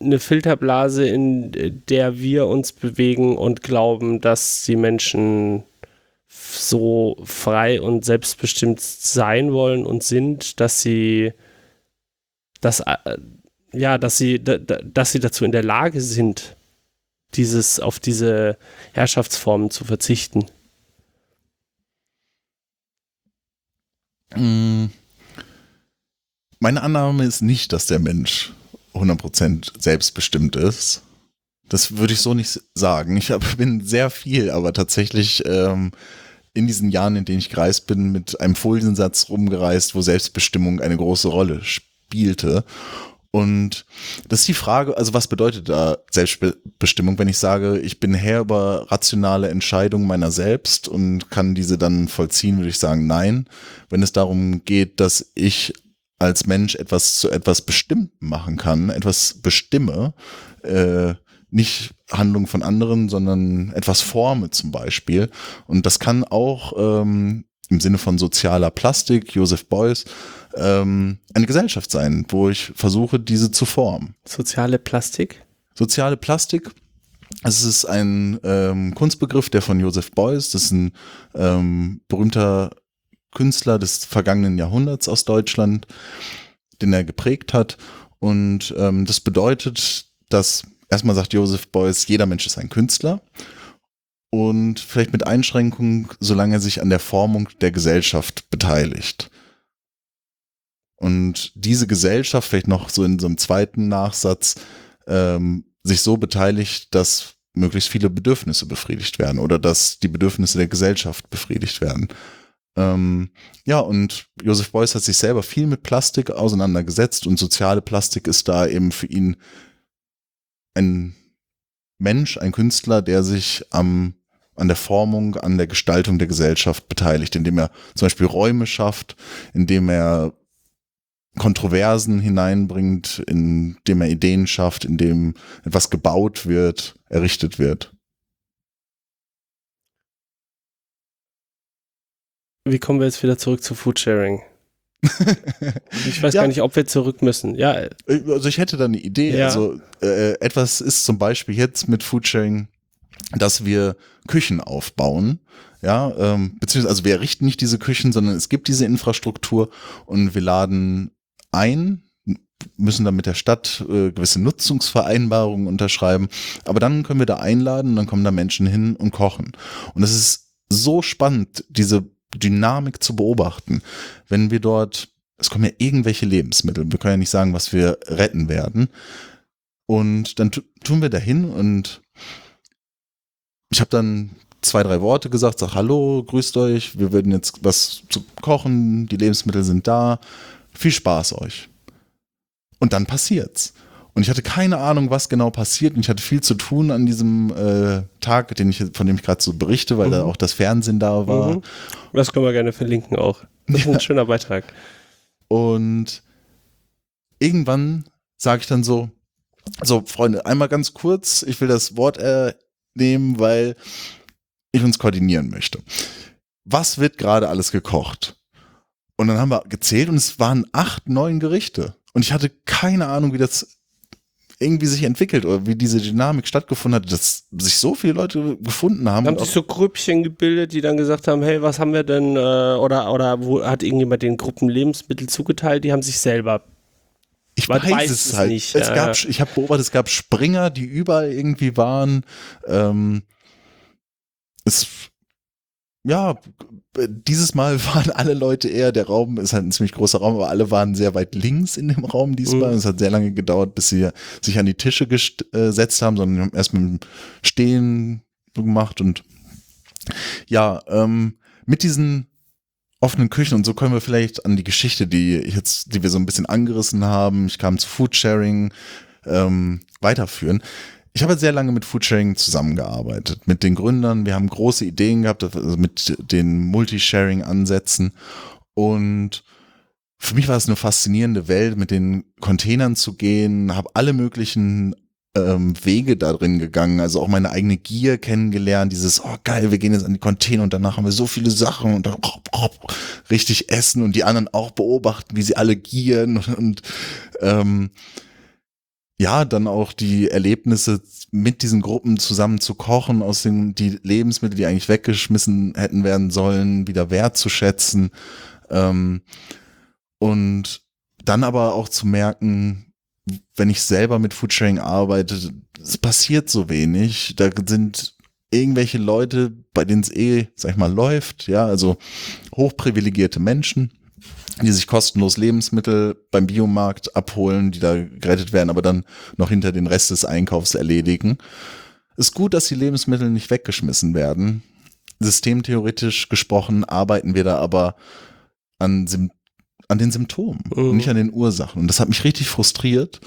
eine Filterblase, in der wir uns bewegen und glauben, dass die Menschen so frei und selbstbestimmt sein wollen und sind, dass sie dass, äh, ja, dass sie, dass sie dazu in der Lage sind, dieses, auf diese Herrschaftsformen zu verzichten? Mm. Meine Annahme ist nicht, dass der Mensch 100% selbstbestimmt ist. Das würde ich so nicht sagen. Ich hab, bin sehr viel, aber tatsächlich ähm, in diesen Jahren, in denen ich gereist bin, mit einem Foliensatz rumgereist, wo Selbstbestimmung eine große Rolle spielte. Und das ist die Frage, also was bedeutet da Selbstbestimmung, wenn ich sage, ich bin Herr über rationale Entscheidungen meiner selbst und kann diese dann vollziehen, würde ich sagen, nein. Wenn es darum geht, dass ich als Mensch etwas zu etwas bestimmt machen kann, etwas bestimme, äh, nicht Handlung von anderen, sondern etwas forme zum Beispiel. Und das kann auch ähm, im Sinne von sozialer Plastik, Joseph Beuys, ähm, eine Gesellschaft sein, wo ich versuche, diese zu formen. Soziale Plastik? Soziale Plastik. Es ist ein ähm, Kunstbegriff, der von Joseph Beuys, das ist ein ähm, berühmter Künstler des vergangenen Jahrhunderts aus Deutschland, den er geprägt hat. Und ähm, das bedeutet, dass erstmal sagt Joseph Beuys, jeder Mensch ist ein Künstler und vielleicht mit Einschränkungen, solange er sich an der Formung der Gesellschaft beteiligt. Und diese Gesellschaft, vielleicht noch so in so einem zweiten Nachsatz, ähm, sich so beteiligt, dass möglichst viele Bedürfnisse befriedigt werden oder dass die Bedürfnisse der Gesellschaft befriedigt werden. Ähm, ja, und Joseph Beuys hat sich selber viel mit Plastik auseinandergesetzt und soziale Plastik ist da eben für ihn ein Mensch, ein Künstler, der sich am an der Formung, an der Gestaltung der Gesellschaft beteiligt, indem er zum Beispiel Räume schafft, indem er Kontroversen hineinbringt, indem er Ideen schafft, indem etwas gebaut wird, errichtet wird. Wie kommen wir jetzt wieder zurück zu Foodsharing? ich weiß ja. gar nicht, ob wir zurück müssen. Ja. Also ich hätte da eine Idee. Ja. Also äh, etwas ist zum Beispiel jetzt mit Foodsharing, dass wir Küchen aufbauen. Ja, ähm, beziehungsweise also wir errichten nicht diese Küchen, sondern es gibt diese Infrastruktur und wir laden ein, müssen dann mit der Stadt äh, gewisse Nutzungsvereinbarungen unterschreiben, aber dann können wir da einladen und dann kommen da Menschen hin und kochen. Und es ist so spannend, diese Dynamik zu beobachten. Wenn wir dort, es kommen ja irgendwelche Lebensmittel, wir können ja nicht sagen, was wir retten werden. Und dann tun wir dahin und ich habe dann zwei, drei Worte gesagt, sag Hallo, grüßt euch, wir würden jetzt was zu kochen, die Lebensmittel sind da, viel Spaß euch. Und dann passiert's. Und ich hatte keine Ahnung, was genau passiert. Und ich hatte viel zu tun an diesem äh, Tag, den ich, von dem ich gerade so berichte, weil mhm. da auch das Fernsehen da war. Mhm. Das können wir gerne verlinken auch. Das ist ein schöner Beitrag. Und irgendwann sage ich dann so, so Freunde, einmal ganz kurz, ich will das Wort äh, nehmen, weil ich uns koordinieren möchte. Was wird gerade alles gekocht? Und dann haben wir gezählt und es waren acht, neun Gerichte. Und ich hatte keine Ahnung, wie das irgendwie sich entwickelt oder wie diese Dynamik stattgefunden hat, dass sich so viele Leute gefunden haben. Haben sich so Grüppchen gebildet, die dann gesagt haben, hey, was haben wir denn, äh, oder, oder wo hat irgendjemand den Gruppen Lebensmittel zugeteilt, die haben sich selber Ich weiß, weiß es es halt. nicht, Es ja, gab, ja. ich habe beobachtet, es gab Springer, die überall irgendwie waren. Ähm, es, ja, dieses Mal waren alle Leute eher, der Raum ist halt ein ziemlich großer Raum, aber alle waren sehr weit links in dem Raum diesmal. Mhm. Es hat sehr lange gedauert, bis sie sich an die Tische äh, gesetzt haben, sondern haben erst mit dem Stehen gemacht und ja, ähm, mit diesen offenen Küchen und so kommen wir vielleicht an die Geschichte, die jetzt, die wir so ein bisschen angerissen haben. Ich kam zu Foodsharing ähm, weiterführen. Ich habe sehr lange mit Foodsharing zusammengearbeitet, mit den Gründern. Wir haben große Ideen gehabt, also mit den Multisharing-Ansätzen. Und für mich war es eine faszinierende Welt, mit den Containern zu gehen, habe alle möglichen ähm, Wege da drin gegangen, also auch meine eigene Gier kennengelernt, dieses, oh geil, wir gehen jetzt an die Container und danach haben wir so viele Sachen und dann richtig essen und die anderen auch beobachten, wie sie alle gieren. Und, und ähm, ja, dann auch die Erlebnisse mit diesen Gruppen zusammen zu kochen, aus den die Lebensmittel, die eigentlich weggeschmissen hätten werden sollen, wieder wertzuschätzen ähm, und dann aber auch zu merken, wenn ich selber mit Foodsharing arbeite, es passiert so wenig. Da sind irgendwelche Leute, bei denen es eh, sag ich mal, läuft, ja, also hochprivilegierte Menschen, die sich kostenlos Lebensmittel beim Biomarkt abholen, die da gerettet werden, aber dann noch hinter den Rest des Einkaufs erledigen. Ist gut, dass die Lebensmittel nicht weggeschmissen werden. Systemtheoretisch gesprochen arbeiten wir da aber an, Sym an den Symptomen und nicht an den Ursachen. Und das hat mich richtig frustriert.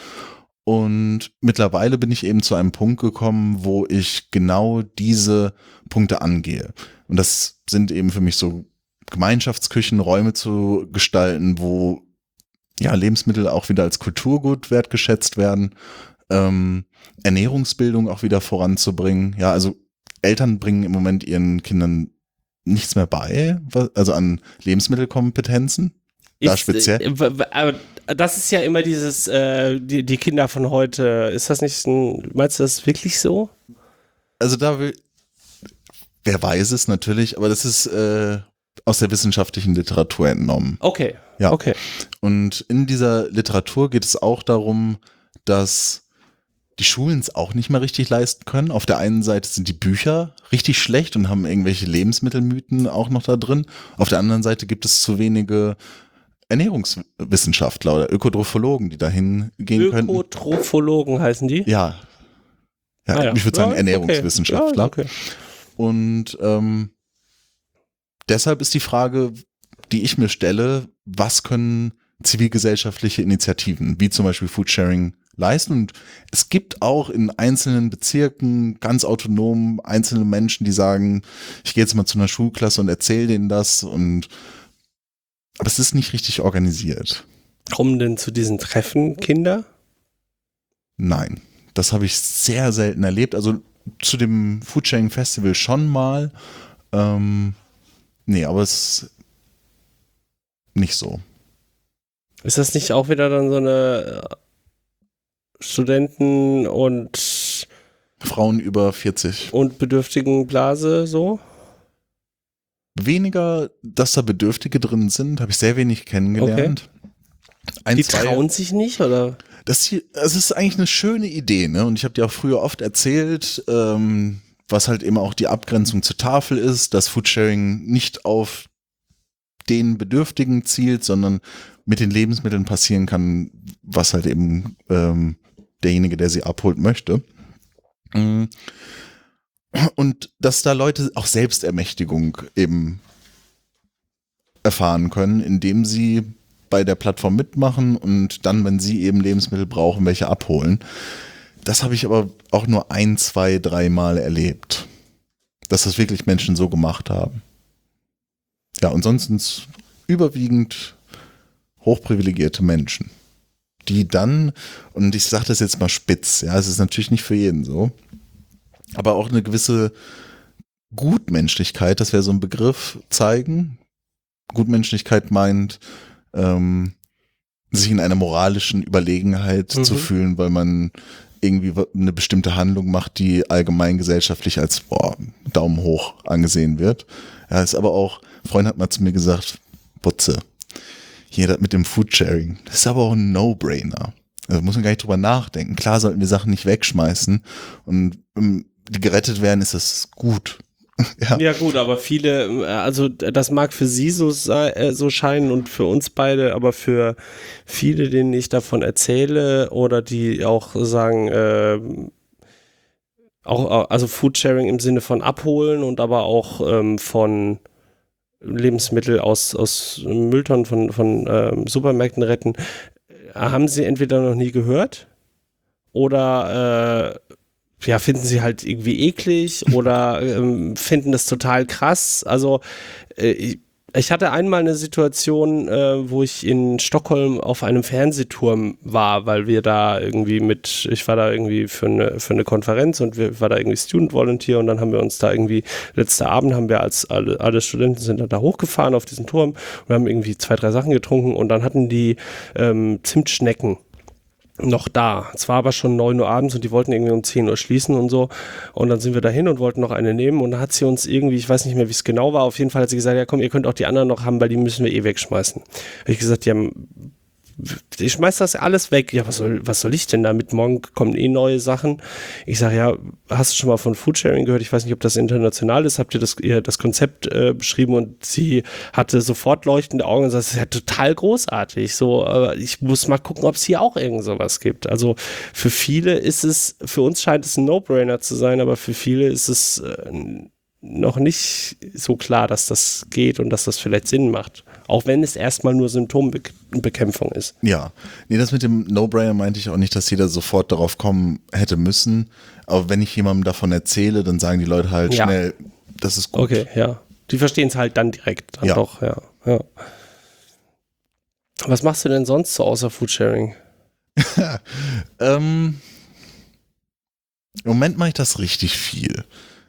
Und mittlerweile bin ich eben zu einem Punkt gekommen, wo ich genau diese Punkte angehe. Und das sind eben für mich so Gemeinschaftsküchen, Räume zu gestalten, wo ja Lebensmittel auch wieder als Kulturgut wertgeschätzt werden, ähm, Ernährungsbildung auch wieder voranzubringen. Ja, also Eltern bringen im Moment ihren Kindern nichts mehr bei, also an Lebensmittelkompetenzen. Da speziell? äh, aber das ist ja immer dieses, äh, die, die Kinder von heute. Ist das nicht ein, meinst du das wirklich so? Also da will, wer weiß es natürlich, aber das ist äh, aus der wissenschaftlichen Literatur entnommen. Okay. Ja. Okay. Und in dieser Literatur geht es auch darum, dass die Schulen es auch nicht mehr richtig leisten können. Auf der einen Seite sind die Bücher richtig schlecht und haben irgendwelche Lebensmittelmythen auch noch da drin. Auf der anderen Seite gibt es zu wenige Ernährungswissenschaftler oder Ökotrophologen, die dahin gehen könnten. Ökotrophologen heißen die? Ja. Ja, Ah ja. ich würde sagen Ja. Ernährungswissenschaftler. Ja, okay. Und ähm, deshalb ist die Frage, die ich mir stelle, was können zivilgesellschaftliche Initiativen, wie zum Beispiel Foodsharing, leisten? Und es gibt auch in einzelnen Bezirken ganz autonom einzelne Menschen, die sagen, ich gehe jetzt mal zu einer Schulklasse und erzähle denen das und aber es ist nicht richtig organisiert. Kommen denn zu diesen Treffen Kinder? Nein, das habe ich sehr selten erlebt. Also zu dem Foodsharing Festival schon mal. Ähm, nee, aber es ist nicht so. Ist das nicht auch wieder dann so eine äh, Studenten- und, Frauen über 40. und bedürftigen Blase so? Weniger, dass da Bedürftige drin sind, habe ich sehr wenig kennengelernt. Ein, Die zwei- trauen sich nicht, oder? Das, hier, das ist eigentlich eine schöne Idee, ne? Und ich habe dir auch früher oft erzählt, ähm, was halt eben auch die Abgrenzung zur Tafel ist, dass Foodsharing nicht auf den Bedürftigen zielt, sondern mit den Lebensmitteln passieren kann, was halt eben ähm, derjenige, der sie abholt, möchte. Mm. Und dass da Leute auch Selbstermächtigung eben erfahren können, indem sie bei der Plattform mitmachen und dann, wenn sie eben Lebensmittel brauchen, welche abholen. Das habe ich aber auch nur ein, zwei, drei Mal erlebt. Dass das wirklich Menschen so gemacht haben. Ja, und sonst überwiegend hochprivilegierte Menschen, die dann, und ich sage das jetzt mal spitz, ja, es ist natürlich nicht für jeden so, aber auch eine gewisse Gutmenschlichkeit, das wäre so ein Begriff, zeigen. Gutmenschlichkeit meint, ähm, sich in einer moralischen Überlegenheit Mhm. zu fühlen, weil man irgendwie eine bestimmte Handlung macht, die allgemein gesellschaftlich als boah, Daumen hoch angesehen wird. Ja, ist aber auch, Freund hat mal zu mir gesagt, Butze, hier das mit dem Foodsharing, das ist aber auch ein No-Brainer. Also muss man gar nicht drüber nachdenken. Klar sollten wir Sachen nicht wegschmeißen und um, die gerettet werden, ist das gut. ja. ja. gut, aber viele, also das mag für Sie so, äh, so scheinen und für uns beide, aber für viele, denen ich davon erzähle oder die auch sagen, äh, auch also Foodsharing im Sinne von abholen und aber auch ähm, von Lebensmittel aus, aus Mülltonnen von, von ähm, Supermärkten retten, haben sie entweder noch nie gehört oder äh, ja, finden sie halt irgendwie eklig oder ähm, finden das total krass. Also äh, ich hatte einmal eine Situation, äh, wo ich in Stockholm auf einem Fernsehturm war, weil wir da irgendwie mit, ich war da irgendwie für eine, für eine Konferenz und wir war da irgendwie Student Volunteer und dann haben wir uns da irgendwie, letzter Abend haben wir als alle, alle Studenten sind da hochgefahren auf diesen Turm und haben irgendwie zwei, drei Sachen getrunken und dann hatten die ähm, Zimtschnecken noch da. Es war aber schon 9 Uhr abends und die wollten irgendwie um 10 Uhr schließen und so. Und dann sind wir dahin und wollten noch eine nehmen. Und dann hat sie uns irgendwie, ich weiß nicht mehr, wie es genau war, auf jeden Fall hat sie gesagt, ja komm, ihr könnt auch die anderen noch haben, weil die müssen wir eh wegschmeißen. Habe ich gesagt, ja, ich schmeiß das alles weg. Ja, was soll, was soll ich denn damit? Morgen kommen eh neue Sachen. Ich sage, ja, hast du schon mal von Foodsharing gehört? Ich weiß nicht, ob das international ist. Habt ihr das, ihr das Konzept äh, beschrieben? Und sie hatte sofort leuchtende Augen und sagt, das ist ja total großartig. So, aber ich muss mal gucken, ob es hier auch irgend sowas gibt. Also für viele ist es, für uns scheint es ein No-Brainer zu sein, aber für viele ist es äh, noch nicht so klar, dass das geht und dass das vielleicht Sinn macht. Auch wenn es erstmal nur Symptombekämpfung ist. Ja, nee, das mit dem No-Brainer meinte ich auch nicht, dass jeder sofort darauf kommen hätte müssen. Aber wenn ich jemandem davon erzähle, dann sagen die Leute halt ja. schnell, das ist gut. Okay, ja. Die verstehen es halt dann direkt. Dann ja. doch, ja. ja. Was machst du denn sonst so außer Foodsharing? ähm, Im Moment mache ich das richtig viel.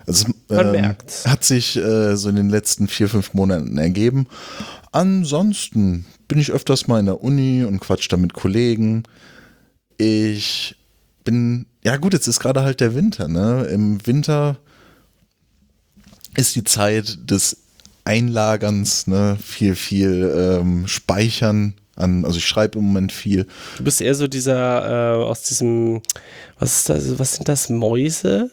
Also, Man ähm, Hat sich äh, so in den letzten vier, fünf Monaten ergeben. Ansonsten bin ich öfters mal in der Uni und quatsch da mit Kollegen. Ich bin, ja gut, jetzt ist gerade halt der Winter, ne? Im Winter ist die Zeit des Einlagerns, ne? Viel, viel ähm, Speichern an, also ich schreibe im Moment viel. Du bist eher so dieser, äh, aus diesem, was ist das, was sind das, Mäuse?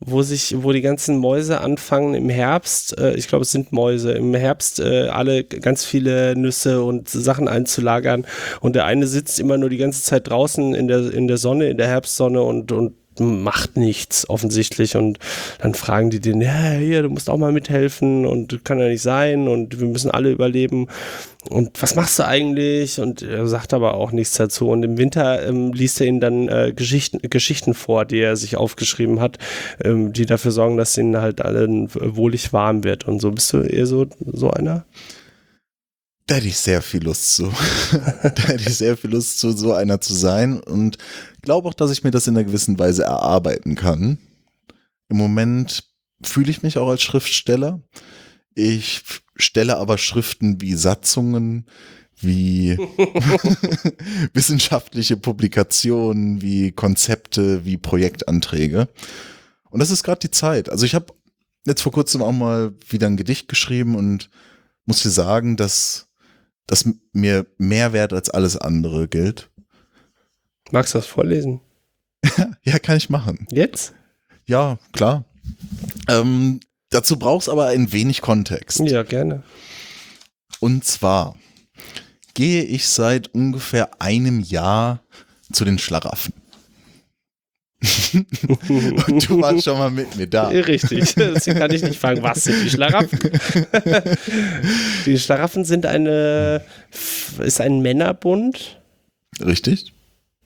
Wo sich, wo die ganzen Mäuse anfangen im Herbst, äh, ich glaube es sind Mäuse, im Herbst äh, alle ganz viele Nüsse und Sachen einzulagern. Und der eine sitzt immer nur die ganze Zeit draußen in der, in der Sonne, in der Herbstsonne und, und macht nichts offensichtlich und dann fragen die den, ja, hier, du musst auch mal mithelfen und kann ja nicht sein und wir müssen alle überleben und was machst du eigentlich? Und er sagt aber auch nichts dazu. Und im Winter ähm, liest er ihnen dann äh, Geschichten, Geschichten vor, die er sich aufgeschrieben hat, ähm, die dafür sorgen, dass ihnen halt allen wohlig warm wird. Und so bist du eher so, so einer? Da hätte ich sehr viel Lust zu. da hätte ich sehr viel Lust zu, so einer zu sein. Und glaube auch, dass ich mir das in einer gewissen Weise erarbeiten kann. Im Moment fühle ich mich auch als Schriftsteller. Ich stelle aber Schriften wie Satzungen, wie wissenschaftliche Publikationen, wie Konzepte, wie Projektanträge. Und das ist gerade die Zeit. Also ich habe jetzt vor kurzem auch mal wieder ein Gedicht geschrieben und muss dir sagen, dass das mir mehr wert als alles andere gilt. Magst du das vorlesen? ja, kann ich machen. Jetzt? Ja, klar. Ähm, Dazu brauchst aber ein wenig Kontext. Ja, gerne. Und zwar gehe ich seit ungefähr einem Jahr zu den Schlaraffen. Und du warst schon mal mit mir da. Richtig. Deswegen kann ich nicht fragen, was sind die Schlaraffen? die Schlaraffen sind eine, ist ein Männerbund. Richtig.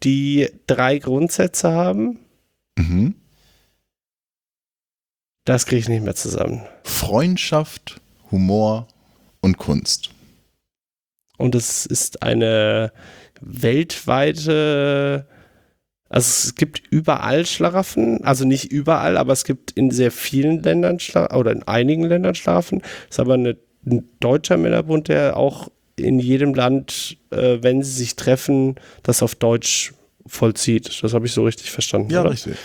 Die drei Grundsätze haben. Mhm. Das kriege ich nicht mehr zusammen. Freundschaft, Humor und Kunst. Und es ist eine weltweite, also es gibt überall Schlaraffen, also nicht überall, aber es gibt in sehr vielen Ländern Schlaraffen, oder in einigen Ländern Schlaraffen. Es ist aber eine, ein deutscher Männerbund, der auch in jedem Land, äh, wenn sie sich treffen, das auf Deutsch vollzieht. Das habe ich so richtig verstanden. Ja, oder? richtig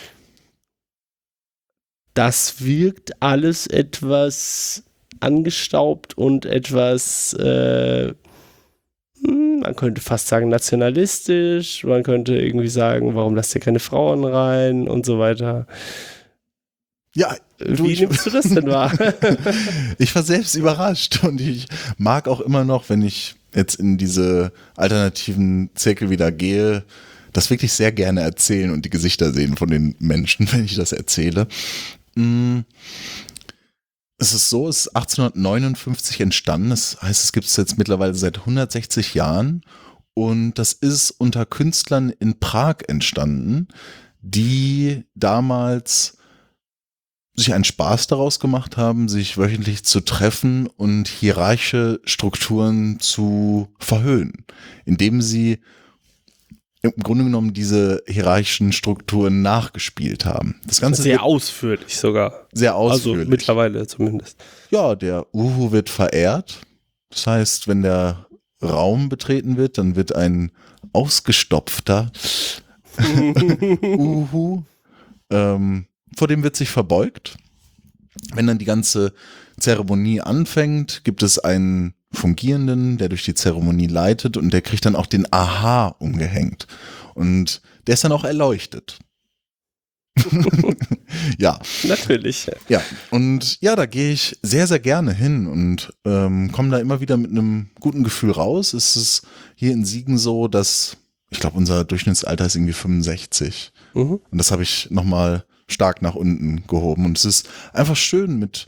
das wirkt alles etwas angestaubt und etwas, äh, man könnte fast sagen nationalistisch, man könnte irgendwie sagen, warum lasst ihr keine Frauen rein und so weiter. Ja, du, wie nimmst du das denn wahr? ich war selbst überrascht und ich mag auch immer noch, wenn ich jetzt in diese alternativen Zirkel wieder gehe, das wirklich sehr gerne erzählen und die Gesichter sehen von den Menschen, wenn ich das erzähle. Es ist so, es ist 1859 entstanden. Das heißt, es gibt es jetzt mittlerweile seit 160 Jahren. Und das ist unter Künstlern in Prag entstanden, die damals sich einen Spaß daraus gemacht haben, sich wöchentlich zu treffen und hierarchische Strukturen zu verhöhnen, indem sie im Grunde genommen diese hierarchischen Strukturen nachgespielt haben. Das Ganze sehr ausführlich sogar. Sehr also ausführlich. Also mittlerweile zumindest. Ja, der Uhu wird verehrt. Das heißt, wenn der Raum betreten wird, dann wird ein ausgestopfter Uhu, ähm, vor dem wird sich verbeugt. Wenn dann die ganze Zeremonie anfängt, gibt es einen Fungierenden, der durch die Zeremonie leitet und der kriegt dann auch den Aha umgehängt. Und der ist dann auch erleuchtet. ja. Natürlich. Ja, und ja, da gehe ich sehr, sehr gerne hin und ähm, komme da immer wieder mit einem guten Gefühl raus. Es ist hier in Siegen so, dass ich glaube, unser Durchschnittsalter ist irgendwie 65. Mhm. Und das habe ich nochmal stark nach unten gehoben. Und es ist einfach schön, mit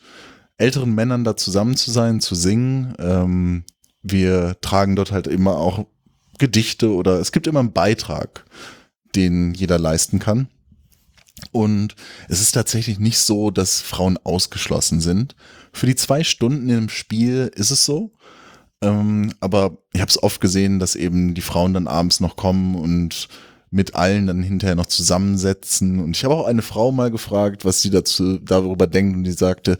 älteren Männern da zusammen zu sein, zu singen. Ähm, wir tragen dort halt immer auch Gedichte oder es gibt immer einen Beitrag, den jeder leisten kann. Und es ist tatsächlich nicht so, dass Frauen ausgeschlossen sind. Für die zwei Stunden im Spiel ist es so. Ähm, aber ich habe es oft gesehen, dass eben die Frauen dann abends noch kommen und mit allen dann hinterher noch zusammensetzen. Und ich habe auch eine Frau mal gefragt, was sie dazu darüber denkt, und die sagte,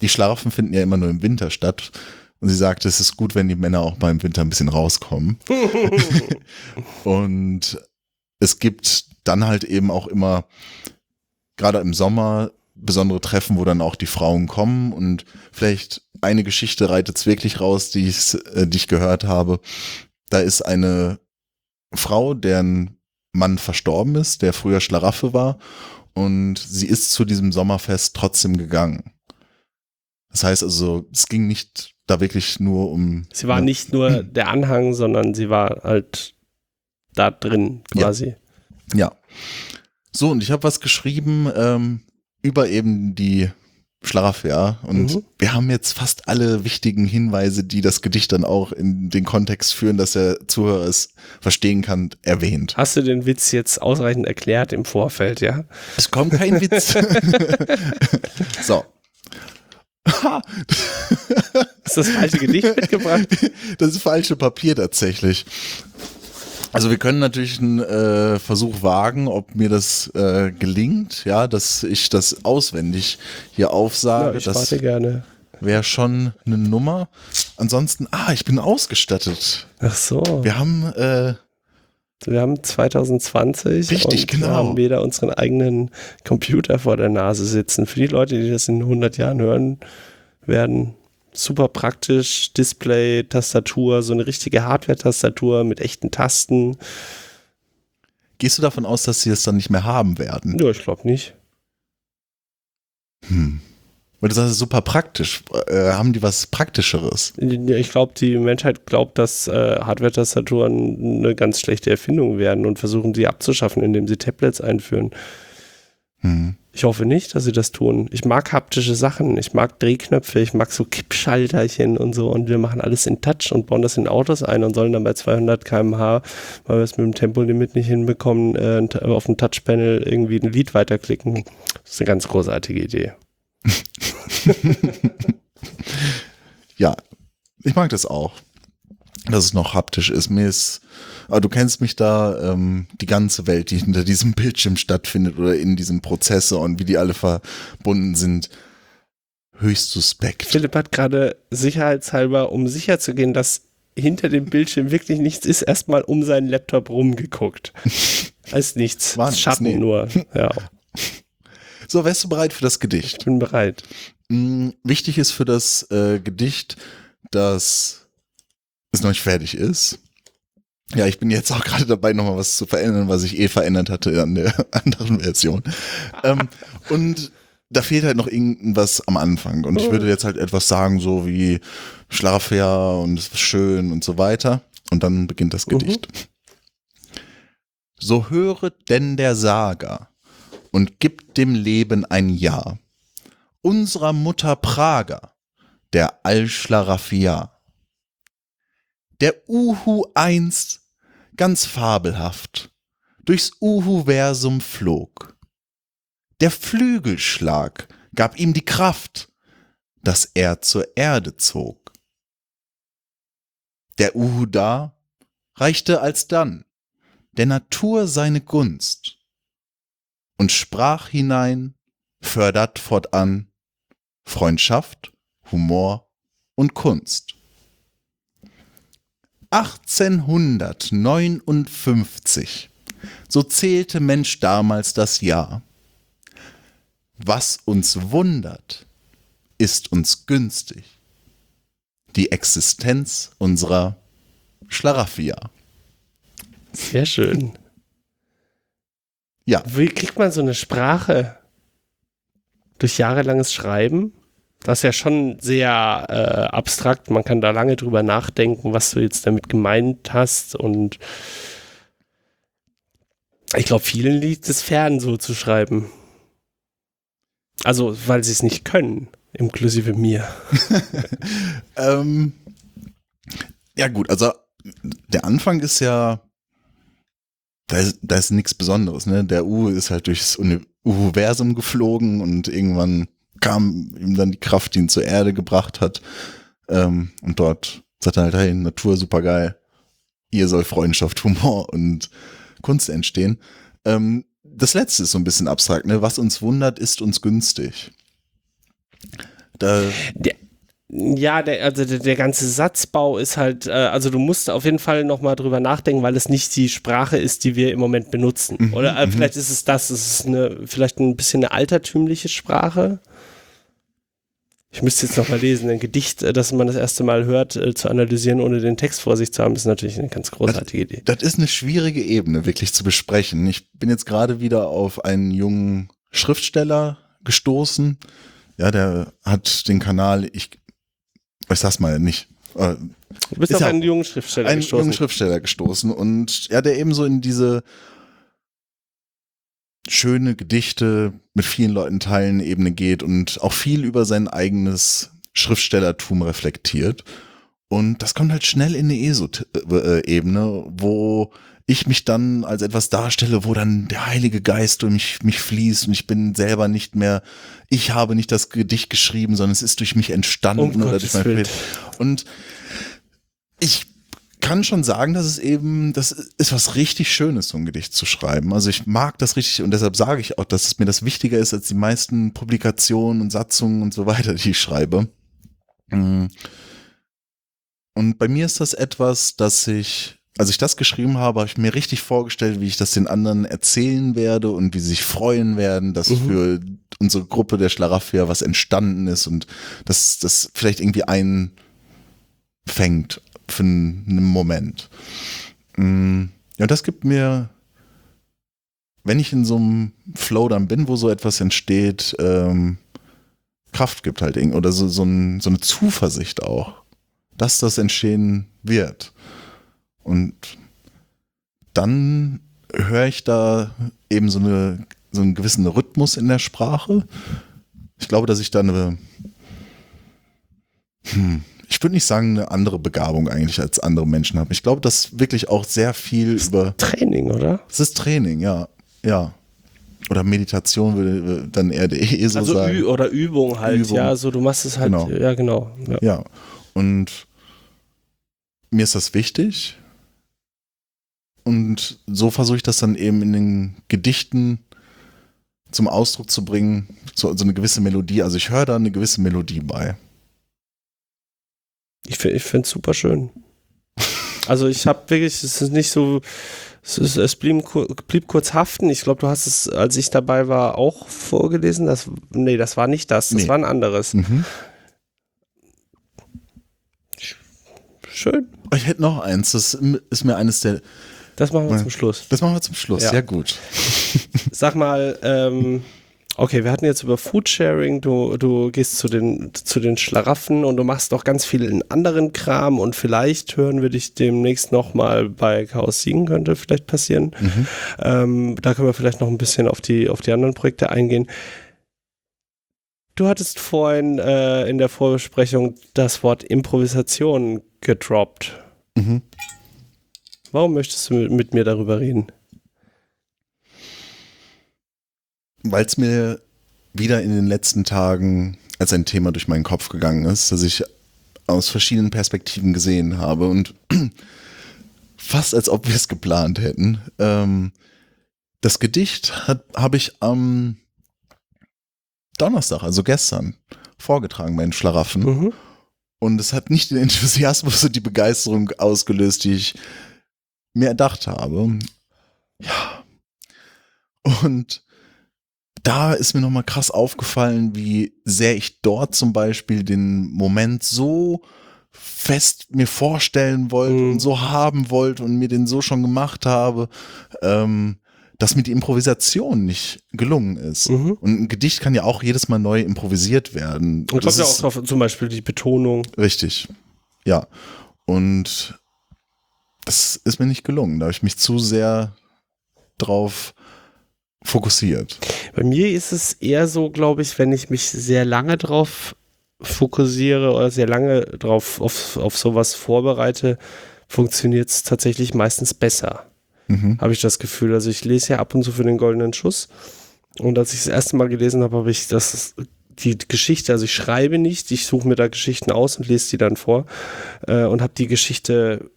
die Schlafen finden ja immer nur im Winter statt. Und sie sagte, es ist gut, wenn die Männer auch mal im Winter ein bisschen rauskommen. und es gibt dann halt eben auch immer, gerade im Sommer, besondere Treffen, wo dann auch die Frauen kommen und vielleicht eine Geschichte reitet es wirklich raus, die ich, äh, die ich gehört habe. Da ist eine Frau, deren Mann verstorben ist, der früher Schlaraffe war und sie ist zu diesem Sommerfest trotzdem gegangen. Das heißt also, es ging nicht da wirklich nur um. Sie war nicht nur der Anhang, sondern sie war halt da drin quasi. Ja. ja. So, und ich habe was geschrieben ähm, über eben die Schlaf, ja. Und mhm. wir haben jetzt fast alle wichtigen Hinweise, die das Gedicht dann auch in den Kontext führen, dass der Zuhörer es verstehen kann, erwähnt. Hast du den Witz jetzt ausreichend erklärt im Vorfeld, ja? Es kommt kein Witz. so, ist das falsche Gedicht mitgebracht? Das ist falsche Papier tatsächlich. Also wir können natürlich einen äh, Versuch wagen, ob mir das äh, gelingt, ja, dass ich das auswendig hier aufsage. Ja, ich das warte gerne. Wäre schon eine Nummer. Ansonsten, ah, ich bin ausgestattet. Ach so. Wir haben äh, wir haben 2020 Richtig, und genau. haben wieder unseren eigenen Computer vor der Nase sitzen. Für die Leute, die das in 100 Jahren hören werden, super praktisch. Display, Tastatur, so eine richtige Hardware-Tastatur mit echten Tasten. Gehst du davon aus, dass sie es dann nicht mehr haben werden? Ja, ich glaube nicht. Hm. Weil du sagst, super praktisch. Äh, haben die was Praktischeres? Ich glaube, die Menschheit glaubt, dass äh, Hardware-Tastaturen eine ganz schlechte Erfindung werden und versuchen sie abzuschaffen, indem sie Tablets einführen. Hm. Ich hoffe nicht, dass sie das tun. Ich mag haptische Sachen. Ich mag Drehknöpfe. Ich mag so Kippschalterchen und so. Und wir machen alles in Touch und bauen das in Autos ein und sollen dann bei 200 km/h, weil wir es mit dem Tempolimit nicht hinbekommen, äh, auf dem Touchpanel irgendwie ein Lied weiterklicken. Das ist eine ganz großartige Idee. ja, ich mag das auch, dass es noch haptisch ist. Mir ist, aber du kennst mich da, ähm, die ganze Welt, die hinter diesem Bildschirm stattfindet oder in diesem Prozessor und wie die alle verbunden sind, höchst suspekt. Philipp hat gerade sicherheitshalber, um sicher zu gehen, dass hinter dem Bildschirm wirklich nichts ist, erstmal um seinen Laptop rumgeguckt. Als nichts. War Schatten nee. nur. Ja. So, wärst du bereit für das Gedicht? Ich bin bereit. Mhm, wichtig ist für das äh, Gedicht, dass es noch nicht fertig ist. Ja, ich bin jetzt auch gerade dabei, nochmal was zu verändern, was ich eh verändert hatte an der anderen Version. ähm, und da fehlt halt noch irgendwas am Anfang. Und ich würde jetzt halt etwas sagen, so wie Schlafjahr und es ist schön und so weiter. Und dann beginnt das Gedicht. So höre denn der Sager und gibt dem Leben ein Ja. Unserer Mutter Prager, der Al-Schlaraffia. Der Uhu einst, ganz fabelhaft, durchs Uhu-Versum flog. Der Flügelschlag gab ihm die Kraft, dass er zur Erde zog. Der Uhu da reichte alsdann der Natur seine Gunst und sprach hinein, fördert fortan Freundschaft, Humor und Kunst. 1859, so zählte Mensch damals das Jahr. Was uns wundert, ist uns günstig. Die Existenz unserer Schlaraffia. Sehr schön. Ja. Wie kriegt man so eine Sprache? Durch jahrelanges Schreiben? Das ist ja schon sehr äh, abstrakt. Man kann da lange drüber nachdenken, was du jetzt damit gemeint hast. Und ich glaube, vielen liegt es fern, so zu schreiben. Also, weil sie es nicht können, inklusive mir. ähm, ja, gut, also der Anfang ist ja da ist, da ist nichts Besonderes, ne? Der U ist halt durchs Universum geflogen und irgendwann kam ihm dann die Kraft, die ihn zur Erde gebracht hat. Ähm, und dort sagt er halt, hey, Natur super geil. Hier soll Freundschaft, Humor und Kunst entstehen. Ähm, das letzte ist so ein bisschen abstrakt, ne? Was uns wundert, ist uns günstig. Da, der, ja, der, also der, der, ganze Satzbau ist halt, äh, also du musst auf jeden Fall nochmal drüber nachdenken, weil es nicht die Sprache ist, die wir im Moment benutzen. Mhm, Oder äh, mhm. vielleicht ist es das, es ist eine, vielleicht ein bisschen eine altertümliche Sprache. Ich müsste jetzt nochmal lesen, ein Gedicht, äh, das man das erste Mal hört, äh, zu analysieren, ohne den Text vor sich zu haben, ist natürlich eine ganz großartige das, Idee. Das ist eine schwierige Ebene, wirklich zu besprechen. Ich bin jetzt gerade wieder auf einen jungen Schriftsteller gestoßen. Ja, der hat den Kanal, ich ich sag's mal nicht. Äh, du bist auf einen jungen Schriftsteller einen gestoßen. Einen jungen Schriftsteller gestoßen und ja, der eben so in diese schöne Gedichte mit vielen Leuten teilen Ebene geht und auch viel über sein eigenes Schriftstellertum reflektiert. Und das kommt halt schnell in eine ESO-Ebene, wo ich mich dann als etwas darstelle, wo dann der Heilige Geist durch mich, mich fließt und ich bin selber nicht mehr, ich habe nicht das Gedicht geschrieben, sondern es ist durch mich entstanden oh oder durch mein Bild. Und ich kann schon sagen, dass es eben, das ist was richtig Schönes, so ein Gedicht zu schreiben. Also ich mag das richtig und deshalb sage ich auch, dass es mir das wichtiger ist als die meisten Publikationen und Satzungen und so weiter, die ich schreibe. Mm. Und bei mir ist das etwas, dass ich als ich das geschrieben habe, habe ich mir richtig vorgestellt, wie ich das den anderen erzählen werde und wie sie sich freuen werden, dass mhm. für unsere Gruppe der Schlaraffia was entstanden ist und dass das vielleicht irgendwie einfängt für einen Moment. Mm, ja, das gibt mir, wenn ich in so einem Flow dann bin, wo so etwas entsteht, ähm, Kraft gibt halt irgendwie oder so, so, ein, so eine Zuversicht auch, dass das entstehen wird. Und dann höre ich da eben so, eine, so einen gewissen Rhythmus in der Sprache. Ich glaube, dass ich da eine, hm, ich würde nicht sagen, eine andere Begabung eigentlich als andere Menschen habe. Ich glaube, dass wirklich auch sehr viel das über. Training, oder? Es ist Training, ja. Ja. Oder Meditation würde dann eher eh so also sagen. Oder Übung halt, Übung. ja. So, du machst es halt, genau. ja, genau. Ja. ja. Und mir ist das wichtig. Und so versuche ich das dann eben in den Gedichten zum Ausdruck zu bringen, so, so eine gewisse Melodie. Also ich höre da eine gewisse Melodie bei. Ich, ich finde es super schön. Also ich habe wirklich, es ist nicht so, es, ist, es blieb, blieb, kurz haften. Ich glaube, du hast es, als ich dabei war, auch vorgelesen. Das, nee, das war nicht das, das nee. war ein anderes. Mhm. Schön. Ich hätte noch eins, das ist mir eines der. Das machen wir zum Schluss. Das machen wir zum Schluss, Ja. ja, gut. Sag mal, ähm, okay, wir hatten jetzt über Foodsharing, du, du gehst zu den, zu den Schlaraffen und du machst noch ganz viel in anderen Kram und vielleicht hören wir dich demnächst nochmal bei Chaos Siegen, könnte vielleicht passieren. Ähm, da können wir vielleicht noch ein bisschen auf die, auf die anderen Projekte eingehen. Du hattest vorhin äh, in der Vorbesprechung das Wort Improvisation gedroppt. Mhm. Warum möchtest du mit, mir darüber reden? Weil es mir wieder in den letzten Tagen als ein Thema durch meinen Kopf gegangen ist, dass ich aus verschiedenen Perspektiven gesehen habe und fast als ob wir es geplant hätten. Ähm, das Gedicht habe ich am Donnerstag, also gestern, vorgetragen bei den Schlaraffen. Mhm. Und es hat nicht den Enthusiasmus und die Begeisterung ausgelöst, die ich mir erdacht habe. Ja. Und da ist mir nochmal krass aufgefallen, wie sehr ich dort zum Beispiel den Moment so fest mir vorstellen wollte Mhm. und so haben wollte und mir den so schon gemacht habe, ähm, dass mir die Improvisation nicht gelungen ist. Mhm. Und ein Gedicht kann ja auch jedes Mal neu improvisiert werden. Und kommt Das ja auch drauf, zum Beispiel die Betonung. Richtig. Ja. Und das ist mir nicht gelungen. Da habe ich mich zu sehr drauf fokussiert. Bei mir ist es eher so, glaube ich, wenn ich mich sehr lange drauf fokussiere oder sehr lange drauf auf, auf sowas vorbereite, funktioniert es tatsächlich meistens besser. Mhm. Habe ich das Gefühl. Also ich lese ja ab und zu für den goldenen Schuss. Und als ich das erste Mal gelesen habe, habe ich das die Geschichte, also ich schreibe nicht, ich suche mir da Geschichten aus und lese die dann vor äh, und habe die Geschichte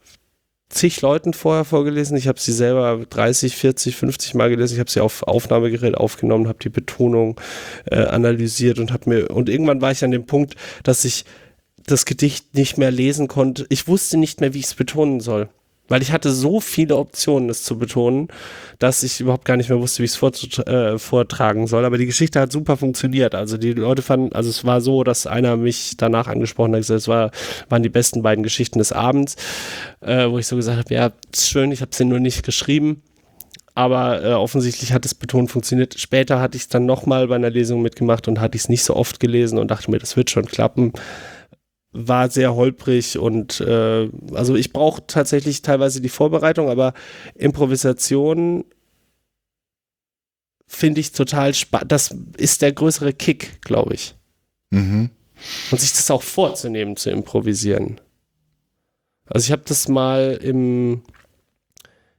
zig Leuten vorher vorgelesen. Ich habe sie selber 30, 40, 50 Mal gelesen. Ich habe sie auf Aufnahmegerät aufgenommen, habe die Betonung äh, analysiert und habe mir und irgendwann war ich an dem Punkt, dass ich das Gedicht nicht mehr lesen konnte. Ich wusste nicht mehr, wie ich es betonen soll. Weil ich hatte so viele Optionen, es zu betonen, dass ich überhaupt gar nicht mehr wusste, wie ich es äh, vortragen soll. Aber die Geschichte hat super funktioniert. Also die Leute fanden, also es war so, dass einer mich danach angesprochen hat, gesagt, es war, waren die besten beiden Geschichten des Abends, äh, wo ich so gesagt habe, ja, ist schön, ich habe sie nur nicht geschrieben. Aber äh, offensichtlich hat es betont funktioniert. Später hatte ich es dann nochmal bei einer Lesung mitgemacht und hatte ich es nicht so oft gelesen und dachte mir, das wird schon klappen war sehr holprig und äh, also ich brauche tatsächlich teilweise die Vorbereitung, aber Improvisation finde ich total spannend. Das ist der größere Kick, glaube ich. Mhm. Und sich das auch vorzunehmen, zu improvisieren. Also ich habe das mal im,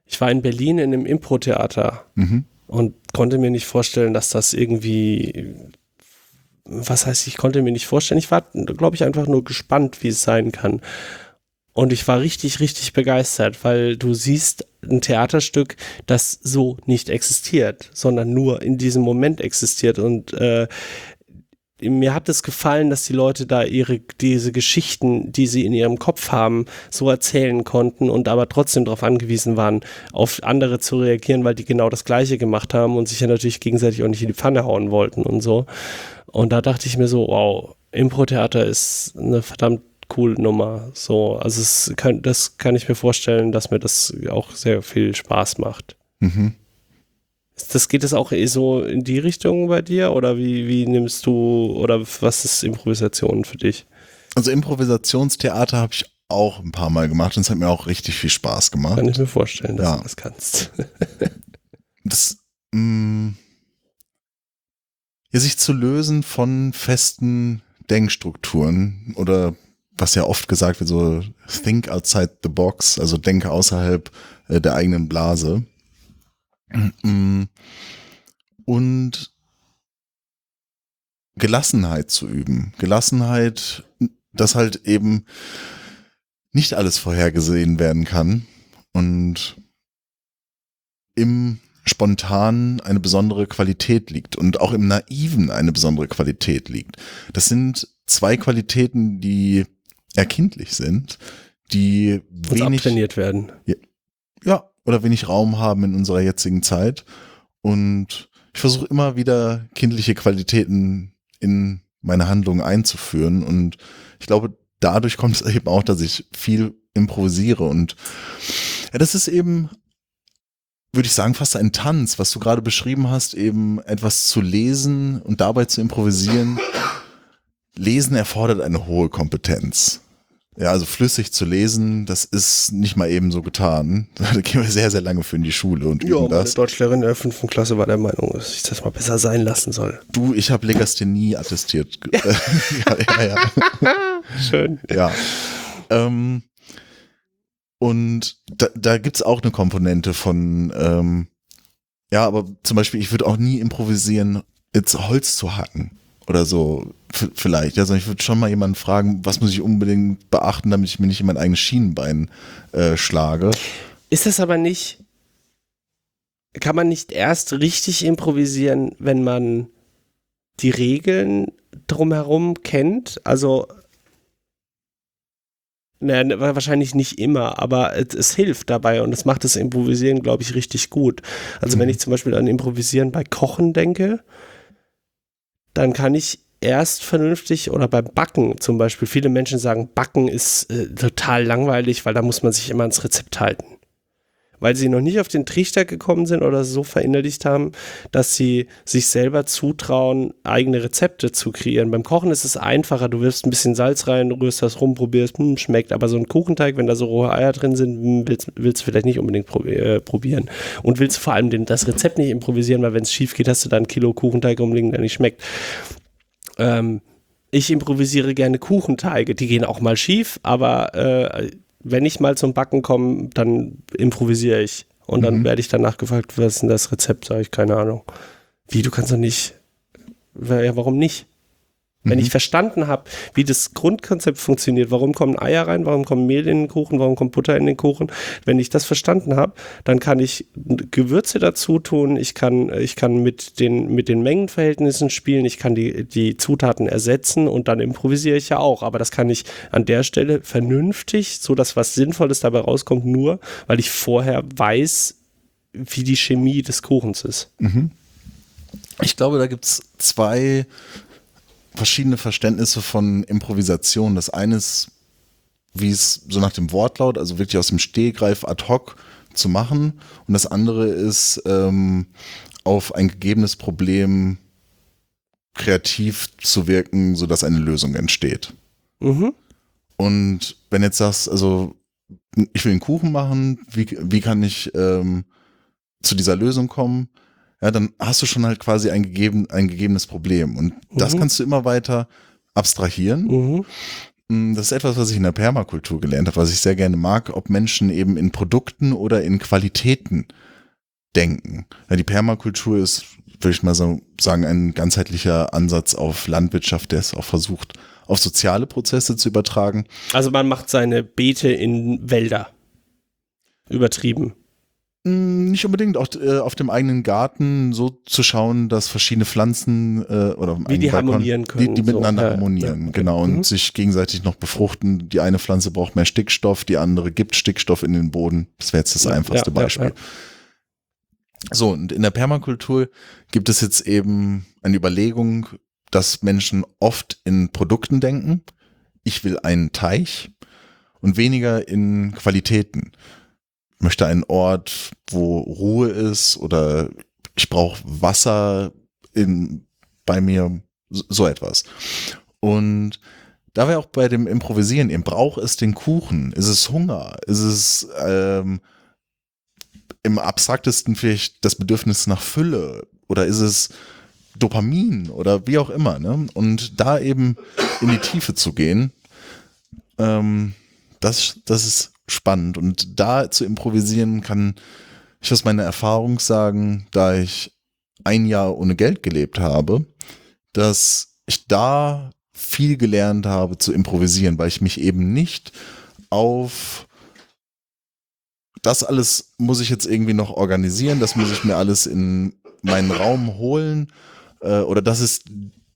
ich war in Berlin in einem Impro-Theater Mhm. und konnte mir nicht vorstellen, dass das irgendwie, was heißt, ich konnte mir nicht vorstellen, ich war, glaube ich, einfach nur gespannt, wie es sein kann. Und ich war richtig, richtig begeistert, weil du siehst ein Theaterstück, das so nicht existiert, sondern nur in diesem Moment existiert. Und äh, mir hat es gefallen, dass die Leute da ihre diese Geschichten, die sie in ihrem Kopf haben, so erzählen konnten und aber trotzdem darauf angewiesen waren, auf andere zu reagieren, weil die genau das Gleiche gemacht haben und sich ja natürlich gegenseitig auch nicht in die Pfanne hauen wollten und so. Und da dachte ich mir so, wow, Impro-Theater ist eine verdammt coole Nummer. So, also es kann, das kann ich mir vorstellen, dass mir das auch sehr viel Spaß macht. Mhm. Das geht es auch eh so in die Richtung bei dir oder wie, wie nimmst du oder was ist Improvisation für dich? Also Improvisationstheater habe ich auch ein paar Mal gemacht und es hat mir auch richtig viel Spaß gemacht. Kann ich mir vorstellen, dass Ja. du das kannst. das mh, ja, sich zu lösen von festen Denkstrukturen oder was ja oft gesagt wird, so think outside the box, also denke außerhalb äh, der eigenen Blase. Mm, Und Gelassenheit zu üben. Gelassenheit, dass halt eben nicht alles vorhergesehen werden kann und im Spontanen eine besondere Qualität liegt und auch im Naiven eine besondere Qualität liegt. Das sind zwei Qualitäten, die erkindlich sind, die Und wenig, abtrainiert werden. ja, oder wenig Raum haben in unserer jetzigen Zeit. Und ich versuche immer wieder kindliche Qualitäten in meine Handlungen einzuführen. Und ich glaube, dadurch kommt es eben auch, dass ich viel improvisiere. Und ja, das ist eben, würde ich sagen, fast ein Tanz, was du gerade beschrieben hast, eben etwas zu lesen und dabei zu improvisieren. Lesen erfordert eine hohe Kompetenz. Ja, also flüssig zu lesen, das ist nicht mal eben so getan. Da gehen wir sehr, sehr lange für in die Schule und üben Ja, meine das. Deutschlehrerin in der fünften Klasse war der Meinung, dass ich das mal besser sein lassen soll. Du, ich habe Legasthenie attestiert. ja, ja, ja. Schön. ja. Ähm, und da, da gibt's auch eine Komponente von, ähm, ja, aber zum Beispiel, ich würde auch nie improvisieren, jetzt Holz zu hacken oder so, vielleicht. Also ich würde schon mal jemanden fragen, was muss ich unbedingt beachten, damit ich mir nicht in mein eigenes Schienenbein äh, schlage. Ist das aber nicht, kann man nicht erst richtig improvisieren, wenn man die Regeln drumherum kennt? Also, naja, wahrscheinlich nicht immer, aber es, es hilft dabei und es macht das Improvisieren, glaube ich, richtig gut. Also, wenn Mhm. ich zum Beispiel an Improvisieren bei Kochen denke, dann kann ich erst vernünftig oder beim Backen zum Beispiel, viele Menschen sagen, Backen ist äh, total langweilig, weil da muss man sich immer ans Rezept halten. Weil sie noch nicht auf den Trichter gekommen sind oder so verinnerlicht haben, dass sie sich selber zutrauen, eigene Rezepte zu kreieren. Beim Kochen ist es einfacher, du wirfst ein bisschen Salz rein, rührst das rum, probierst, hm, schmeckt. Aber so ein Kuchenteig, wenn da so rohe Eier drin sind, hm, willst, willst du vielleicht nicht unbedingt äh, probieren. Und willst vor allem den, das Rezept nicht improvisieren, weil wenn es schief geht, hast du da ein Kilo Kuchenteig rumliegen, der nicht schmeckt. Ähm, ich improvisiere gerne Kuchenteige. Die gehen auch mal schief, aber äh, wenn ich mal zum Backen komme, dann improvisiere ich. Und dann Mhm. werde ich danach gefragt, was ist denn das Rezept? Sage ich, keine Ahnung. Wie, du kannst doch nicht. Ja, warum nicht? Wenn Mhm. ich verstanden habe, wie das Grundkonzept funktioniert, warum kommen Eier rein, warum kommen Mehl in den Kuchen, warum kommt Butter in den Kuchen, wenn ich das verstanden habe, dann kann ich Gewürze dazu tun, ich kann, ich kann mit den, mit den Mengenverhältnissen spielen, ich kann die, die Zutaten ersetzen und dann improvisiere ich ja auch. Aber das kann ich an der Stelle vernünftig, so dass was Sinnvolles dabei rauskommt, nur weil ich vorher weiß, wie die Chemie des Kuchens ist. Ich glaube, da gibt's zwei verschiedene Verständnisse von Improvisation. Das eine ist, wie es so nach dem Wortlaut, also wirklich aus dem Stehgreif ad hoc zu machen. Und das andere ist, ähm, auf ein gegebenes Problem kreativ zu wirken, sodass eine Lösung entsteht. Mhm. Und wenn jetzt sagst, also ich will einen Kuchen machen, wie, wie kann ich ähm, zu dieser Lösung kommen? Ja, dann hast du schon halt quasi ein, gegeben, ein gegebenes Problem. Und das Mhm. kannst du immer weiter abstrahieren. Mhm. Mm, Das ist etwas, was ich in der Permakultur gelernt habe, was ich sehr gerne mag, ob Menschen eben in Produkten oder in Qualitäten denken. Ja, die Permakultur ist, würde ich mal so sagen, ein ganzheitlicher Ansatz auf Landwirtschaft, der es auch versucht, auf soziale Prozesse zu übertragen. Also man macht seine Beete in Wälder. Übertrieben. Mm, Nicht unbedingt auch äh, auf dem eigenen Garten so zu schauen, dass verschiedene Pflanzen äh, oder Wie die eigenen Balkon, harmonieren können, die, die so. miteinander Ja, harmonieren, ja, okay. genau, und Mhm. sich gegenseitig noch befruchten. Die eine Pflanze braucht mehr Stickstoff, die andere gibt Stickstoff in den Boden. Das wäre jetzt das Ja, einfachste ja, Beispiel. So, und in der Permakultur gibt es jetzt eben eine Überlegung, dass Menschen oft in Produkten denken. Ich will einen Teich und weniger in Qualitäten. Möchte einen Ort, wo Ruhe ist oder ich brauche Wasser in, bei mir, so etwas. Und da wäre auch bei dem Improvisieren, eben braucht es den Kuchen? Ist es Hunger? Ist es ähm, im abstraktesten vielleicht das Bedürfnis nach Fülle? Oder ist es Dopamin oder wie auch immer? Ne? Und da eben in die Tiefe zu gehen, ähm, das, das ist spannend. Und da zu improvisieren kann ich aus meiner Erfahrung sagen, da ich ein Jahr ohne Geld gelebt habe, dass ich da viel gelernt habe zu improvisieren, weil ich mich eben nicht auf das alles muss ich jetzt irgendwie noch organisieren, das muss ich mir alles in meinen Raum holen äh, oder das ist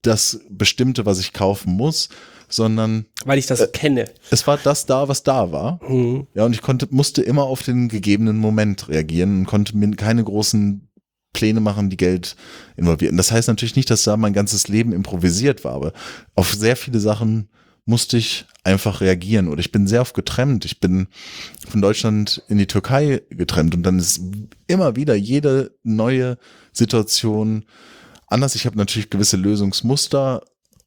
das Bestimmte, was ich kaufen muss, sondern Weil ich das Äh, kenne. es war das da, was da war. Mhm. Ja, und ich konnte, musste immer auf den gegebenen Moment reagieren und konnte mir keine großen Pläne machen, die Geld involvieren. Das heißt natürlich nicht, dass da mein ganzes Leben improvisiert war, aber auf sehr viele Sachen musste ich einfach reagieren oder ich bin sehr oft getrennt. Ich bin von Deutschland in die Türkei getrennt und dann ist immer wieder jede neue Situation anders. Ich habe natürlich gewisse Lösungsmuster,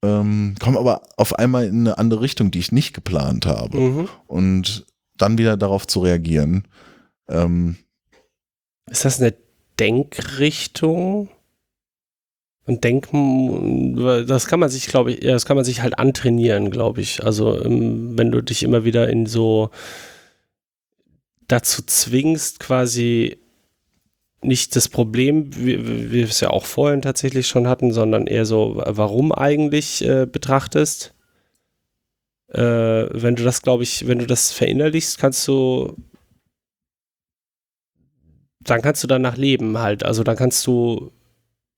ähm, komme aber auf einmal in eine andere Richtung, die ich nicht geplant habe. Mhm. Und dann wieder darauf zu reagieren. Ähm, Ist das eine Denkrichtung? Und denken, das kann man sich, glaube ich, das kann man sich halt antrainieren, glaube ich. Also, ähm, wenn du dich immer wieder in so dazu zwingst, quasi nicht das Problem, wie wir es ja auch vorhin tatsächlich schon hatten, sondern eher so, warum eigentlich äh, betrachtest. Äh, wenn du das, glaube ich, wenn du das verinnerlichst, kannst du dann kannst du danach leben halt. Also dann kannst du,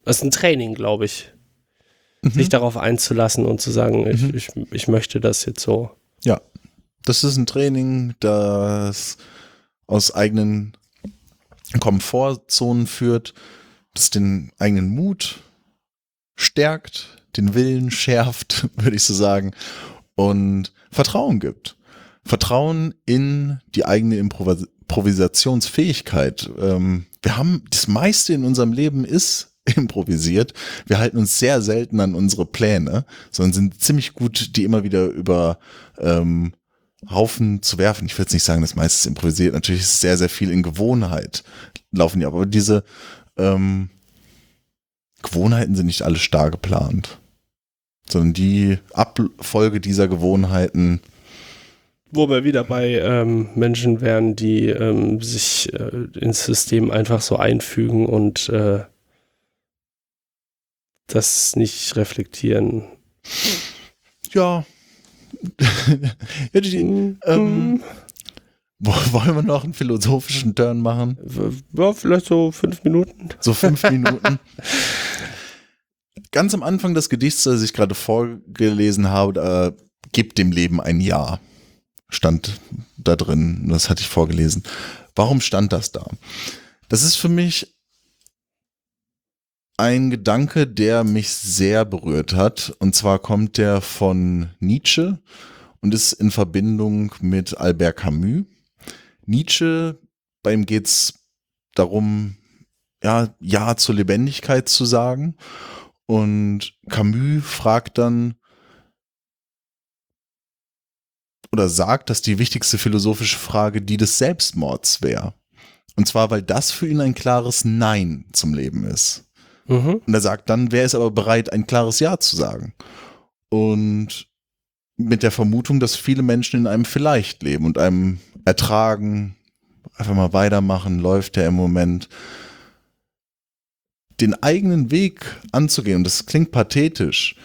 das ist ein Training, glaube ich, sich darauf einzulassen und zu sagen, ich, Mhm. ich, ich möchte das jetzt so. Ja, das ist ein Training, das aus eigenen Komfortzonen führt, das den eigenen Mut stärkt, den Willen schärft, würde ich so sagen, und Vertrauen gibt. Vertrauen in die eigene Improvis Improvisationsfähigkeit. Ähm, wir haben, das meiste in unserem Leben ist improvisiert. Wir halten uns sehr selten an unsere Pläne, sondern sind ziemlich gut, die immer wieder über ähm, Haufen zu werfen. Ich würde jetzt nicht sagen, das meiste ist improvisiert. Natürlich ist sehr, sehr viel in Gewohnheit laufen die, aber diese ähm, Gewohnheiten sind nicht alle starr geplant, sondern die Abfolge dieser Gewohnheiten Wo wir wieder bei ähm, Menschen wären, die ähm, sich äh, ins System einfach so einfügen und äh, das nicht reflektieren. Ja. ähm, wo- wollen wir noch einen philosophischen Turn machen? Ja, vielleicht so fünf Minuten. So fünf Minuten. Ganz am Anfang des Gedichts, das ich gerade vorgelesen habe, da gibt dem Leben ein Ja. Stand da drin. Das hatte ich vorgelesen. Warum stand das da? Das ist für mich ein Gedanke, der mich sehr berührt hat. Und zwar kommt der von Nietzsche und ist in Verbindung mit Albert Camus. Nietzsche, bei ihm geht's darum, ja, Ja zur Lebendigkeit zu sagen. Und Camus fragt dann oder sagt, dass die wichtigste philosophische Frage die des Selbstmords wäre. Und zwar, weil das für ihn ein klares Nein zum Leben ist. Mhm. Und er sagt dann, wer ist aber bereit, ein klares Ja zu sagen? Und mit der Vermutung, dass viele Menschen in einem vielleicht leben und einem ertragen, einfach mal weitermachen, läuft der im Moment. Den eigenen Weg anzugehen, und das klingt pathetisch,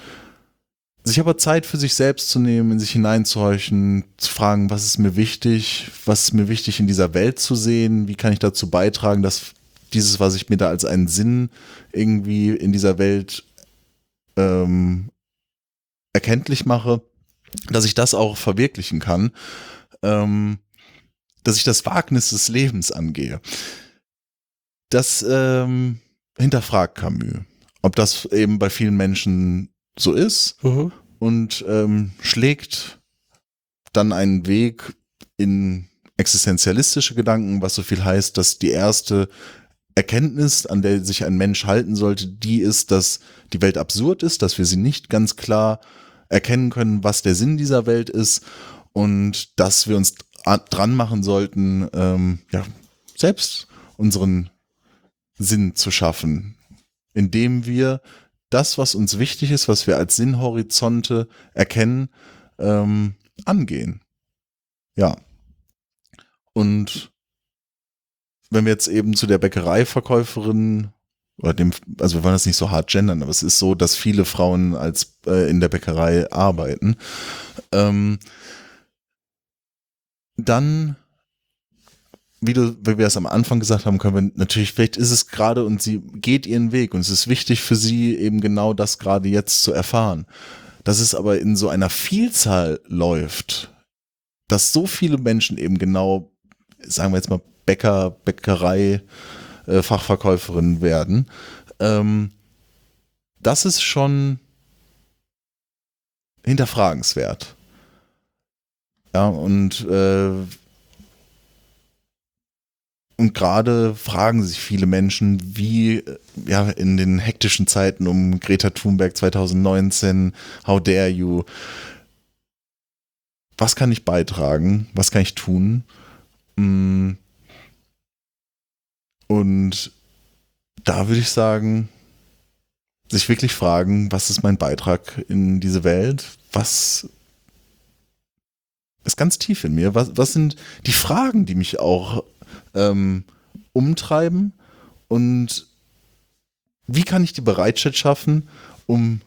sich aber Zeit für sich selbst zu nehmen, in sich hineinzuhorchen, zu fragen, was ist mir wichtig, was ist mir wichtig in dieser Welt zu sehen, wie kann ich dazu beitragen, dass dieses, was ich mir da als einen Sinn irgendwie in dieser Welt ähm, erkenntlich mache, dass ich das auch verwirklichen kann, ähm, dass ich das Wagnis des Lebens angehe. Das ähm, hinterfragt Camus, ob das eben bei vielen Menschen so ist Mhm. und ähm, schlägt dann einen Weg in existenzialistische Gedanken, was so viel heißt, dass die erste Erkenntnis, an der sich ein Mensch halten sollte, die ist, dass die Welt absurd ist, dass wir sie nicht ganz klar erkennen können, was der Sinn dieser Welt ist und dass wir uns dran machen sollten, ähm, ja, selbst unseren Sinn zu schaffen, indem wir das, was uns wichtig ist, was wir als Sinnhorizonte erkennen, ähm, angehen. Ja. Und wenn wir jetzt eben zu der Bäckereiverkäuferin oder dem, also wir wollen das nicht so hart gendern, aber es ist so, dass viele Frauen als äh, in der Bäckerei arbeiten, ähm, dann wie, du, wie wir es am Anfang gesagt haben, können wir natürlich, vielleicht ist es gerade und sie geht ihren Weg und es ist wichtig für sie eben genau das gerade jetzt zu erfahren. Dass es aber in so einer Vielzahl läuft, dass so viele Menschen eben genau, sagen wir jetzt mal Bäcker, Bäckerei, äh, Fachverkäuferin werden, ähm, das ist schon hinterfragenswert. Ja, und, äh, und gerade fragen sich viele Menschen, wie äh, ja in den hektischen Zeiten um Greta Thunberg 2019, How dare you? Was kann ich beitragen? Was kann ich tun? Mm. Und da würde ich sagen, sich wirklich fragen, was ist mein Beitrag in diese Welt? Was ist ganz tief in mir? Was, was sind die Fragen, die mich auch ähm, umtreiben? Und wie kann ich die Bereitschaft schaffen, um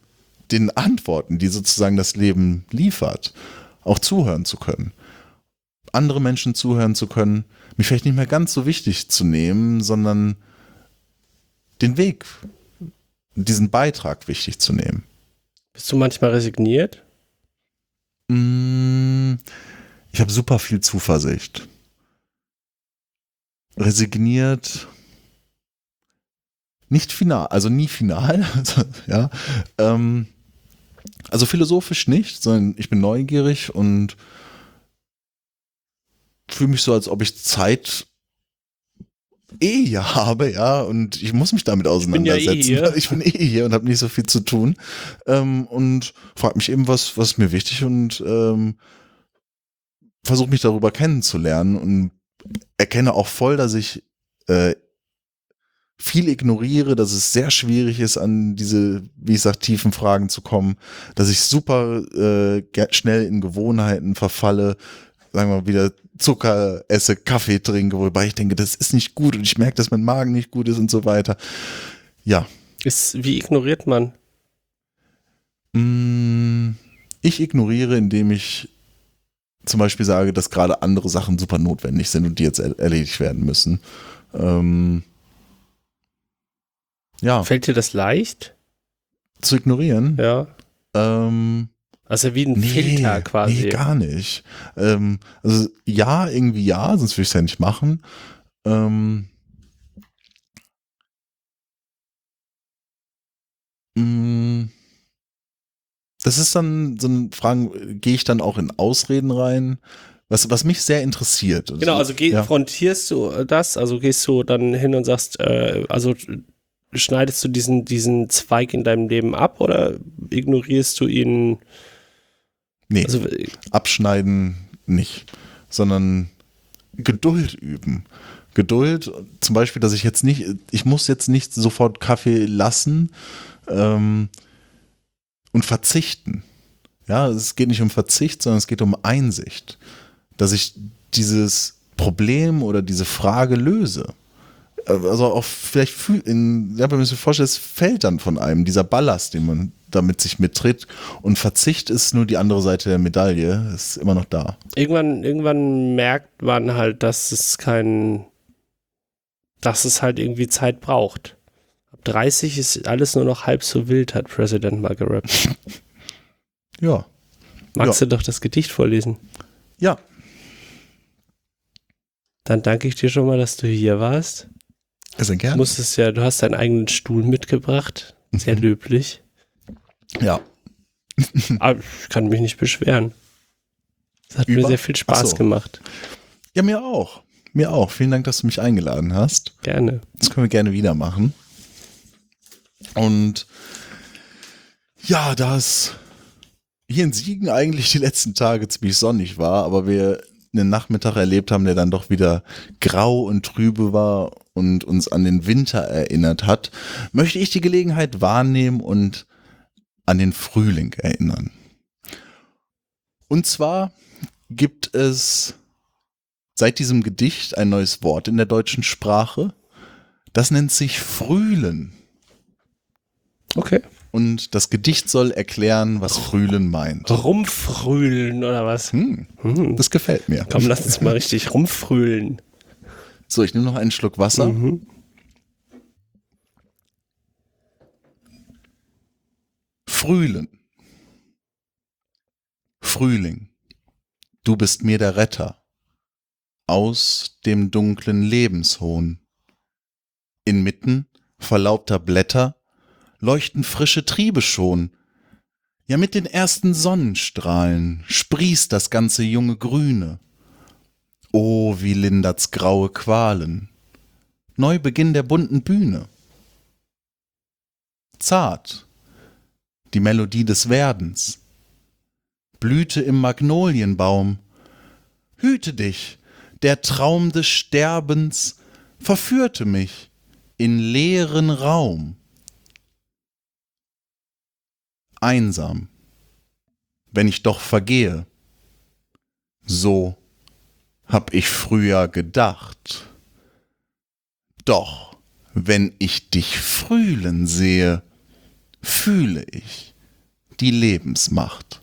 den Antworten, die sozusagen das Leben liefert, auch zuhören zu können? Andere Menschen zuhören zu können, mich vielleicht nicht mehr ganz so wichtig zu nehmen, sondern den Weg, diesen Beitrag wichtig zu nehmen. Bist du manchmal resigniert? Mm, ich habe super viel Zuversicht. Resigniert. Nicht final, also nie final, ja. Ähm, also philosophisch nicht, sondern ich bin neugierig und fühle mich so, als ob ich Zeit eh hier habe, ja, und ich muss mich damit auseinandersetzen. Ich bin, ja eh, ich bin eh hier und habe nicht so viel zu tun. Ähm, und frage mich eben, was, was ist mir wichtig und ähm, versuche mich darüber kennenzulernen und erkenne auch voll, dass ich äh, viel ignoriere, dass es sehr schwierig ist, an diese, wie ich sag, tiefen Fragen zu kommen, dass ich super äh, schnell in Gewohnheiten verfalle, sagen wir mal, wieder Zucker esse, Kaffee trinke, wobei ich denke, das ist nicht gut und ich merke, dass mein Magen nicht gut ist und so weiter. Ja. Ist, wie ignoriert man? Mm, ich ignoriere, indem ich zum Beispiel sage, dass gerade andere Sachen super notwendig sind und die jetzt erledigt werden müssen. Ähm, ja. Fällt dir das leicht? Zu ignorieren? Ja. Ähm, also wie ein nee, Filter quasi. Nee, gar nicht. Ähm, also ja, irgendwie ja, sonst würde ich es ja nicht machen. Ähm, mm, das ist dann so ein Fragen, gehe ich dann auch in Ausreden rein? Was, was mich sehr interessiert. Genau, also geh, ja. frontierst du das, also gehst du dann hin und sagst, äh, also schneidest du diesen, diesen Zweig in deinem Leben ab oder ignorierst du ihn? Nee, also, abschneiden nicht, sondern Geduld üben. Geduld, zum Beispiel, dass ich jetzt nicht, ich muss jetzt nicht sofort Kaffee lassen ähm, und verzichten. Ja, es geht nicht um Verzicht, sondern es geht um Einsicht, dass ich dieses Problem oder diese Frage löse. Also auch vielleicht in, ja, wenn man sich vorstellt, es fällt dann von einem, dieser Ballast, den man damit sich mittritt. Und Verzicht ist nur die andere Seite der Medaille, ist immer noch da. Irgendwann, irgendwann merkt man halt, dass es kein, dass es halt irgendwie Zeit braucht. Ab 30 ist alles nur noch halb so wild, hat Präsident mal gerappt. ja. Magst ja. du doch das Gedicht vorlesen? Ja. Dann danke ich dir schon mal, dass du hier warst. Sehr gerne. Musstest ja, du hast deinen eigenen Stuhl mitgebracht. Sehr löblich. Ja. Aber ich kann mich nicht beschweren. Es hat Über? mir sehr viel Spaß so. gemacht. Ja, mir auch. Mir auch. Vielen Dank, dass du mich eingeladen hast. Gerne. Das können wir gerne wieder machen. Und ja, da es hier in Siegen eigentlich die letzten Tage ziemlich sonnig war, aber wir einen Nachmittag erlebt haben, der dann doch wieder grau und trübe war und uns an den Winter erinnert hat, möchte ich die Gelegenheit wahrnehmen und an den Frühling erinnern. Und zwar gibt es seit diesem Gedicht ein neues Wort in der deutschen Sprache. Das nennt sich Frühlen. Okay. Und das Gedicht soll erklären, was Frühlen meint. Rumfrühlen oder was? Hm, hm. Das gefällt mir. Komm, lass uns mal richtig rumfrühlen. So, ich nehme noch einen Schluck Wasser. Mhm. Frühling. Frühling, du bist mir der Retter aus dem dunklen Lebenshohn. Inmitten verlaubter Blätter leuchten frische Triebe schon. Ja, mit den ersten Sonnenstrahlen sprießt das ganze junge Grüne. Oh, wie lindert's graue Qualen. Neubeginn der bunten Bühne. Zart, die Melodie des Werdens. Blüte im Magnolienbaum. Hüte dich, der Traum des Sterbens verführte mich in leeren Raum. Einsam, wenn ich doch vergehe. So hab ich früher gedacht. Doch, wenn ich dich frühlen sehe, fühle ich die Lebensmacht.